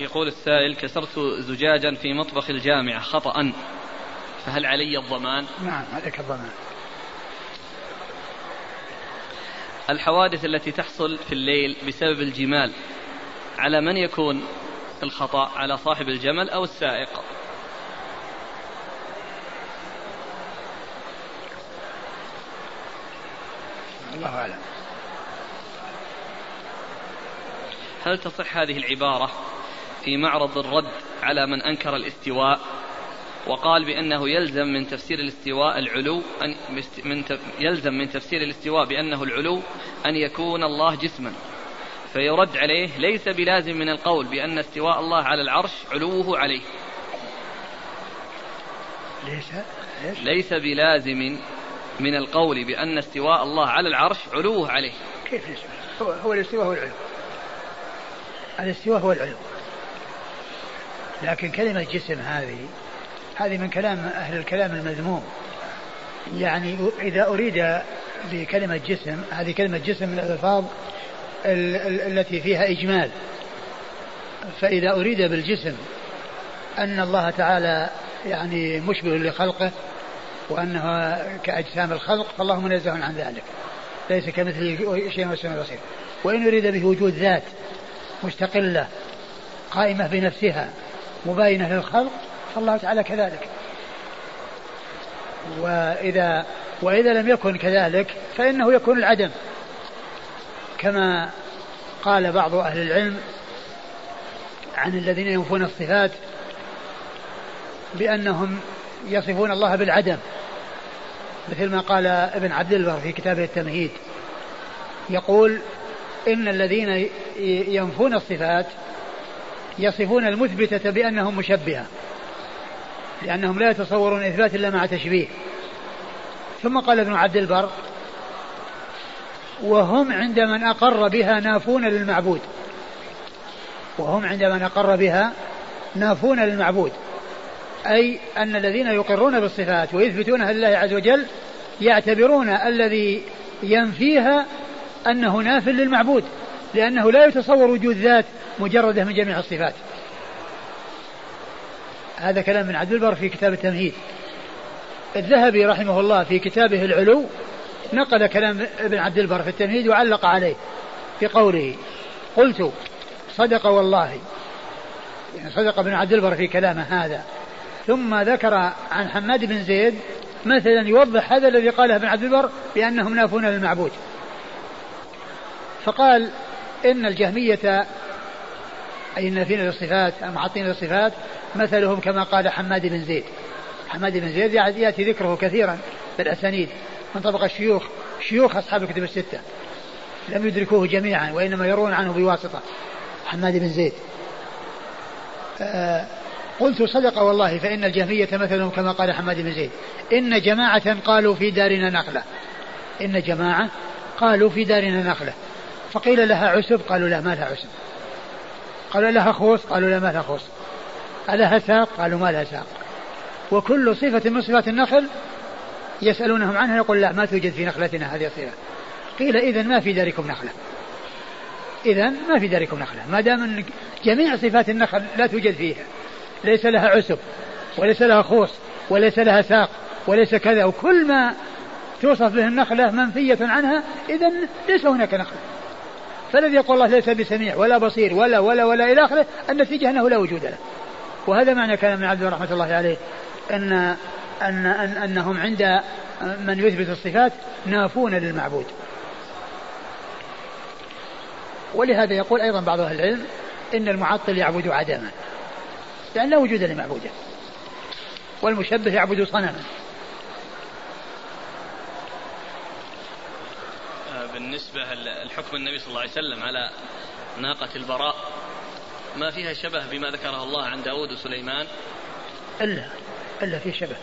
يقول السائل كسرت زجاجا في مطبخ الجامعة خطأ فهل علي الضمان؟ نعم عليك الضمان الحوادث التي تحصل في الليل بسبب الجمال على من يكون الخطأ على صاحب الجمل أو السائق. الله أعلم. هل تصح هذه العبارة في معرض الرد على من أنكر الاستواء؟ وقال بأنه يلزم من تفسير الاستواء العلو أن من يلزم من تفسير الاستواء بأنه العلو أن يكون الله جسما. فيرد عليه ليس بلازم من القول بأن استواء الله على العرش علوه عليه. ليس؟ ليس بلازم من القول بأن استواء الله على العرش علوه عليه. كيف هو, هو الاستواء هو العلو. الاستواء هو العلو. لكن كلمة جسم هذه هذه من كلام أهل الكلام المذموم. يعني إذا أريد بكلمة جسم هذه كلمة جسم من الألفاظ التي فيها إجمال. فإذا أريد بالجسم أن الله تعالى يعني مشبه لخلقه وأنها كأجسام الخلق فالله منزه عن ذلك. ليس كمثله شيء والسماء البصير. وإن أريد به وجود ذات مستقلة قائمة بنفسها مباينة للخلق فالله تعالى كذلك. وإذا وإذا لم يكن كذلك فإنه يكون العدم. كما قال بعض أهل العلم عن الذين ينفون الصفات بأنهم يصفون الله بالعدم. مثل ما قال ابن عبد البر في كتابه التمهيد. يقول إن الذين ينفون الصفات يصفون المثبتة بأنهم مشبهة. لأنهم لا يتصورون إثبات إلا مع تشبيه. ثم قال ابن عبد البر وهم عند من أقر بها نافون للمعبود. وهم عند من أقر بها نافون للمعبود. أي أن الذين يقرون بالصفات ويثبتونها لله عز وجل يعتبرون الذي ينفيها أنه ناف للمعبود لأنه لا يتصور وجود ذات مجردة من جميع الصفات. هذا كلام من عبد البر في كتاب التمهيد. الذهبي رحمه الله في كتابه العلو نقل كلام ابن عبد البر في التمهيد وعلق عليه في قوله قلت صدق والله يعني صدق ابن عبد البر في كلامه هذا. ثم ذكر عن حماد بن زيد مثلا يوضح هذا الذي قاله ابن عبد البر بأنهم نافون للمعبود. فقال إن الجهمية أي النافين للصفات المعطين للصفات مثلهم كما قال حماد بن زيد. حماد بن زيد يأتي ذكره كثيرا في الأسانيد من طبق الشيوخ شيوخ أصحاب الكتب الستة. لم يدركوه جميعا وإنما يرون عنه بواسطة. حماد بن زيد. آه قلت صدق والله فإن الجهمية مثلهم كما قال حماد بن زيد. إن جماعة قالوا في دارنا نخلة. إن جماعة قالوا في دارنا نخلة. فقيل لها عسب؟ قالوا لا ما لها عسب. قالوا لها خوص قالوا لا ما لها خوص ألها ساق قالوا ما لها ساق. وكل صفة من صفات النخل يسألونهم عنها يقول لا ما توجد في نخلتنا هذه الصفة. قيل إذا ما في داركم نخلة. إذا ما في داركم نخلة. ما دام جميع صفات النخل لا توجد فيها. ليس لها عسب وليس لها خوص وليس لها ساق وليس كذا. وكل ما توصف به النخلة منفية عنها إذا ليس هناك نخلة فالذي يقول الله ليس بسميع ولا بصير ولا ولا ولا إلى آخره النتيجة أنه لا وجود له. وهذا معنى كلام ابن عبد رحمة الله عليه أن أن أن أنهم عند من يثبت الصفات نافون للمعبود. ولهذا يقول أيضا بعض أهل العلم إن المعطل يعبد عدما. لأن لا وجود لمعبوده والمشبه يعبد صنما. بالنسبة لحكم النبي صلى الله عليه وسلم على ناقة البراء. ما فيها شبه بما ذكره الله عن داود وسليمان؟ إلا إلا في شبه.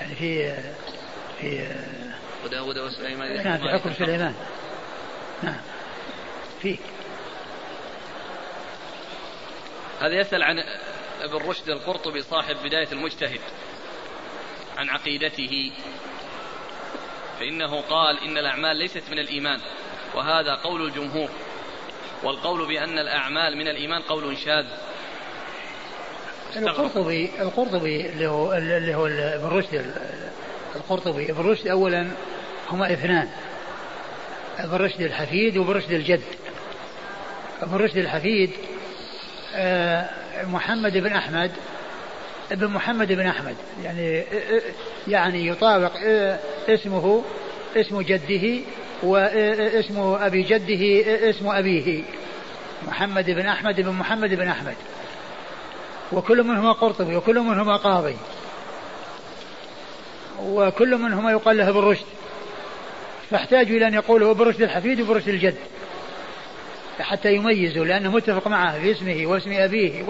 يعني في في وداود وسليمان نعم في حكم سليمان. نعم. في. هذا يسأل عن ابن رشد القرطبي صاحب بداية المجتهد عن عقيدته. فإنه قال إن الأعمال ليست من الإيمان. وهذا قول الجمهور والقول بأن الأعمال من الإيمان قول شاذ. القرطبي القرطبي اللي هو اللي هو ابن رشد القرطبي ابن رشد أولا هما اثنان. ابن رشد الحفيد وابن رشد الجد. ابن رشد الحفيد آه، محمد بن أحمد ابن محمد بن أحمد. يعني يعني يطابق اسمه اسم جده واسم أبي جده اسم أبيه. محمد بن أحمد بن محمد بن أحمد. وكل منهما قرطبي وكل منهما قاضي. وكل منهما يقال له بالرشد. فاحتاجوا إلى أن يقولوا بالرشد الحفيد وبرشد الجد. حتى يميزوا لأنه متفق معه في اسمه واسم أبيه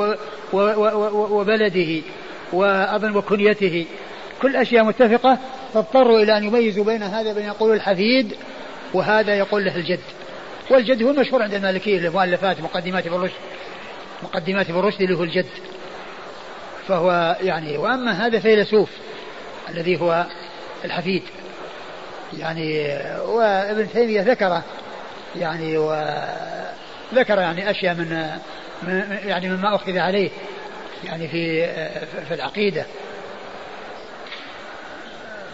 وبلده وأظن وكنيته. كل أشياء متفقة فاضطروا إلى أن يميزوا بين هذا بين يقول الحفيد وهذا يقول له الجد. والجد هو المشهور عند المالكية المؤلفات مقدمات ابن رشد مقدمات ابن رشد اللي هو الجد. فهو يعني وأما هذا فيلسوف الذي هو الحفيد. يعني وابن تيمية ذكره يعني وذكر يعني أشياء من يعني مما أخذ عليه يعني في في العقيدة.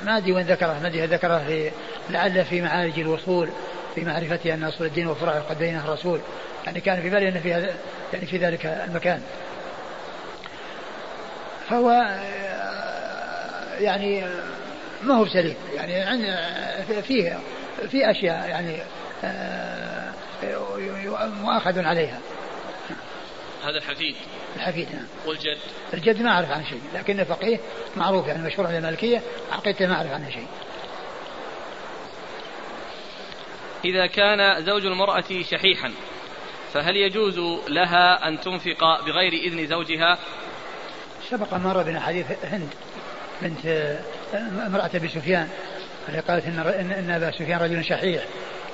ما أدري وين ذكره ما أدري ذكره في لعل في معارج الوصول في معرفة أن أصول الدين وفروعه قد بينها الرسول. يعني كان في بالي أن في هذا يعني في ذلك المكان. فهو يعني ما هو سليم يعني فيه في أشياء يعني مؤاخذ عليها. هذا الحفيد. الحفيد نعم. والجد. الجد ما أعرف عنه شيء لكنه فقيه معروف يعني مشهور عند المالكية عقيدته ما أعرف عنه شيء. إذا كان زوج المرأة شحيحا فهل يجوز لها أن تنفق بغير إذن زوجها؟ سبق مر بنا حديث هند بنت امرأة أبي سفيان اللي قالت إن, إن أبا سفيان رجل شحيح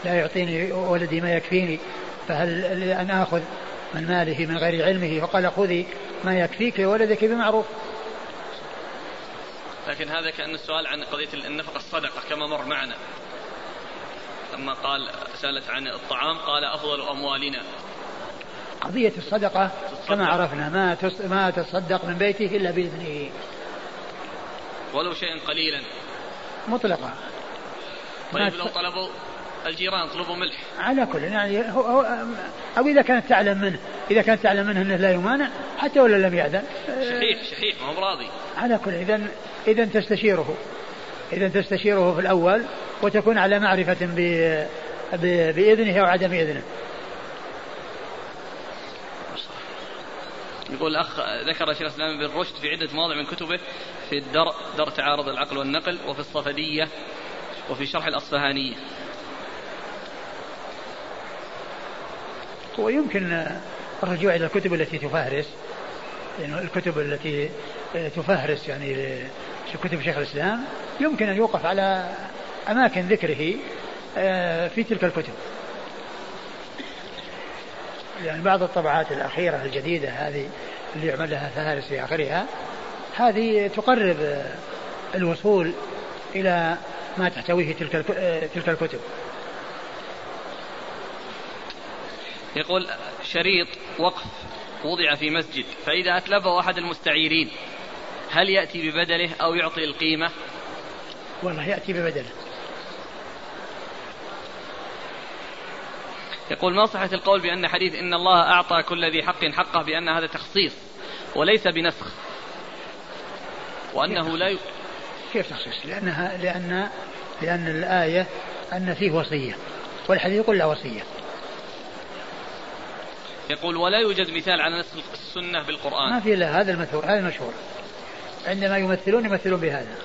لا يعطيني ولدي ما يكفيني فهل أن آخذ من ماله من غير علمه؟ فقال خذي ما يكفيك ولدك بمعروف. لكن هذا كأن السؤال عن قضية النفقة الصدقة كما مر معنا. لما قال سألت عن الطعام قال أفضل أموالنا. قضية الصدقة كما عرفنا ما ما تصدق من بيته إلا بإذنه. ولو شيئا قليلا. مطلقا. طيب لو طلبوا الجيران طلبوا ملح. على كل يعني هو, هو أو إذا كانت تعلم منه إذا كانت تعلم منه إنه لا يمانع حتى ولا لم يأذن شحيح شحيح ما هو راضي على كل اذا اذا تستشيره. إذا تستشيره في الأول وتكون على معرفة ب بإذنه أو عدم إذنه. يقول الأخ ذكر شيخ الإسلام بن رشد في عدة مواضع من كتبه في الدرء درء تعارض العقل والنقل وفي الصفدية وفي شرح الأصفهانية. ويمكن الرجوع إلى الكتب التي تفهرس يعني الكتب التي تفهرس يعني كتب شيخ الإسلام يمكن أن يوقف على أماكن ذكره آه، في تلك الكتب يعني بعض الطبعات الأخيرة الجديدة هذه اللي يعمل لها فهارس في آخرها هذه تقرب الوصول إلى ما تحتويه تلك تلك الكتب. يقول شريط وقف وضع في مسجد فإذا أتلفه أحد المستعيرين هل يأتي ببدله أو يعطي القيمة؟ والله يأتي ببدله. يقول ما صحة القول بأن حديث إن الله أعطى كل ذي حق حقه بأن هذا تخصيص وليس بنسخ وأنه لا ي... كيف تخصيص؟ لأنها لأن لأن الآية أن فيه وصية والحديث يقول لا وصية يقول ولا يوجد مثال على نسخ السنة بالقرآن ما في إلا هذا المثور هذا المشهور عندما يمثلون يمثلون بهذا.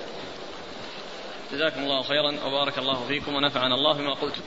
جزاكم الله خيرا وبارك الله فيكم ونفعنا الله بما قلتم.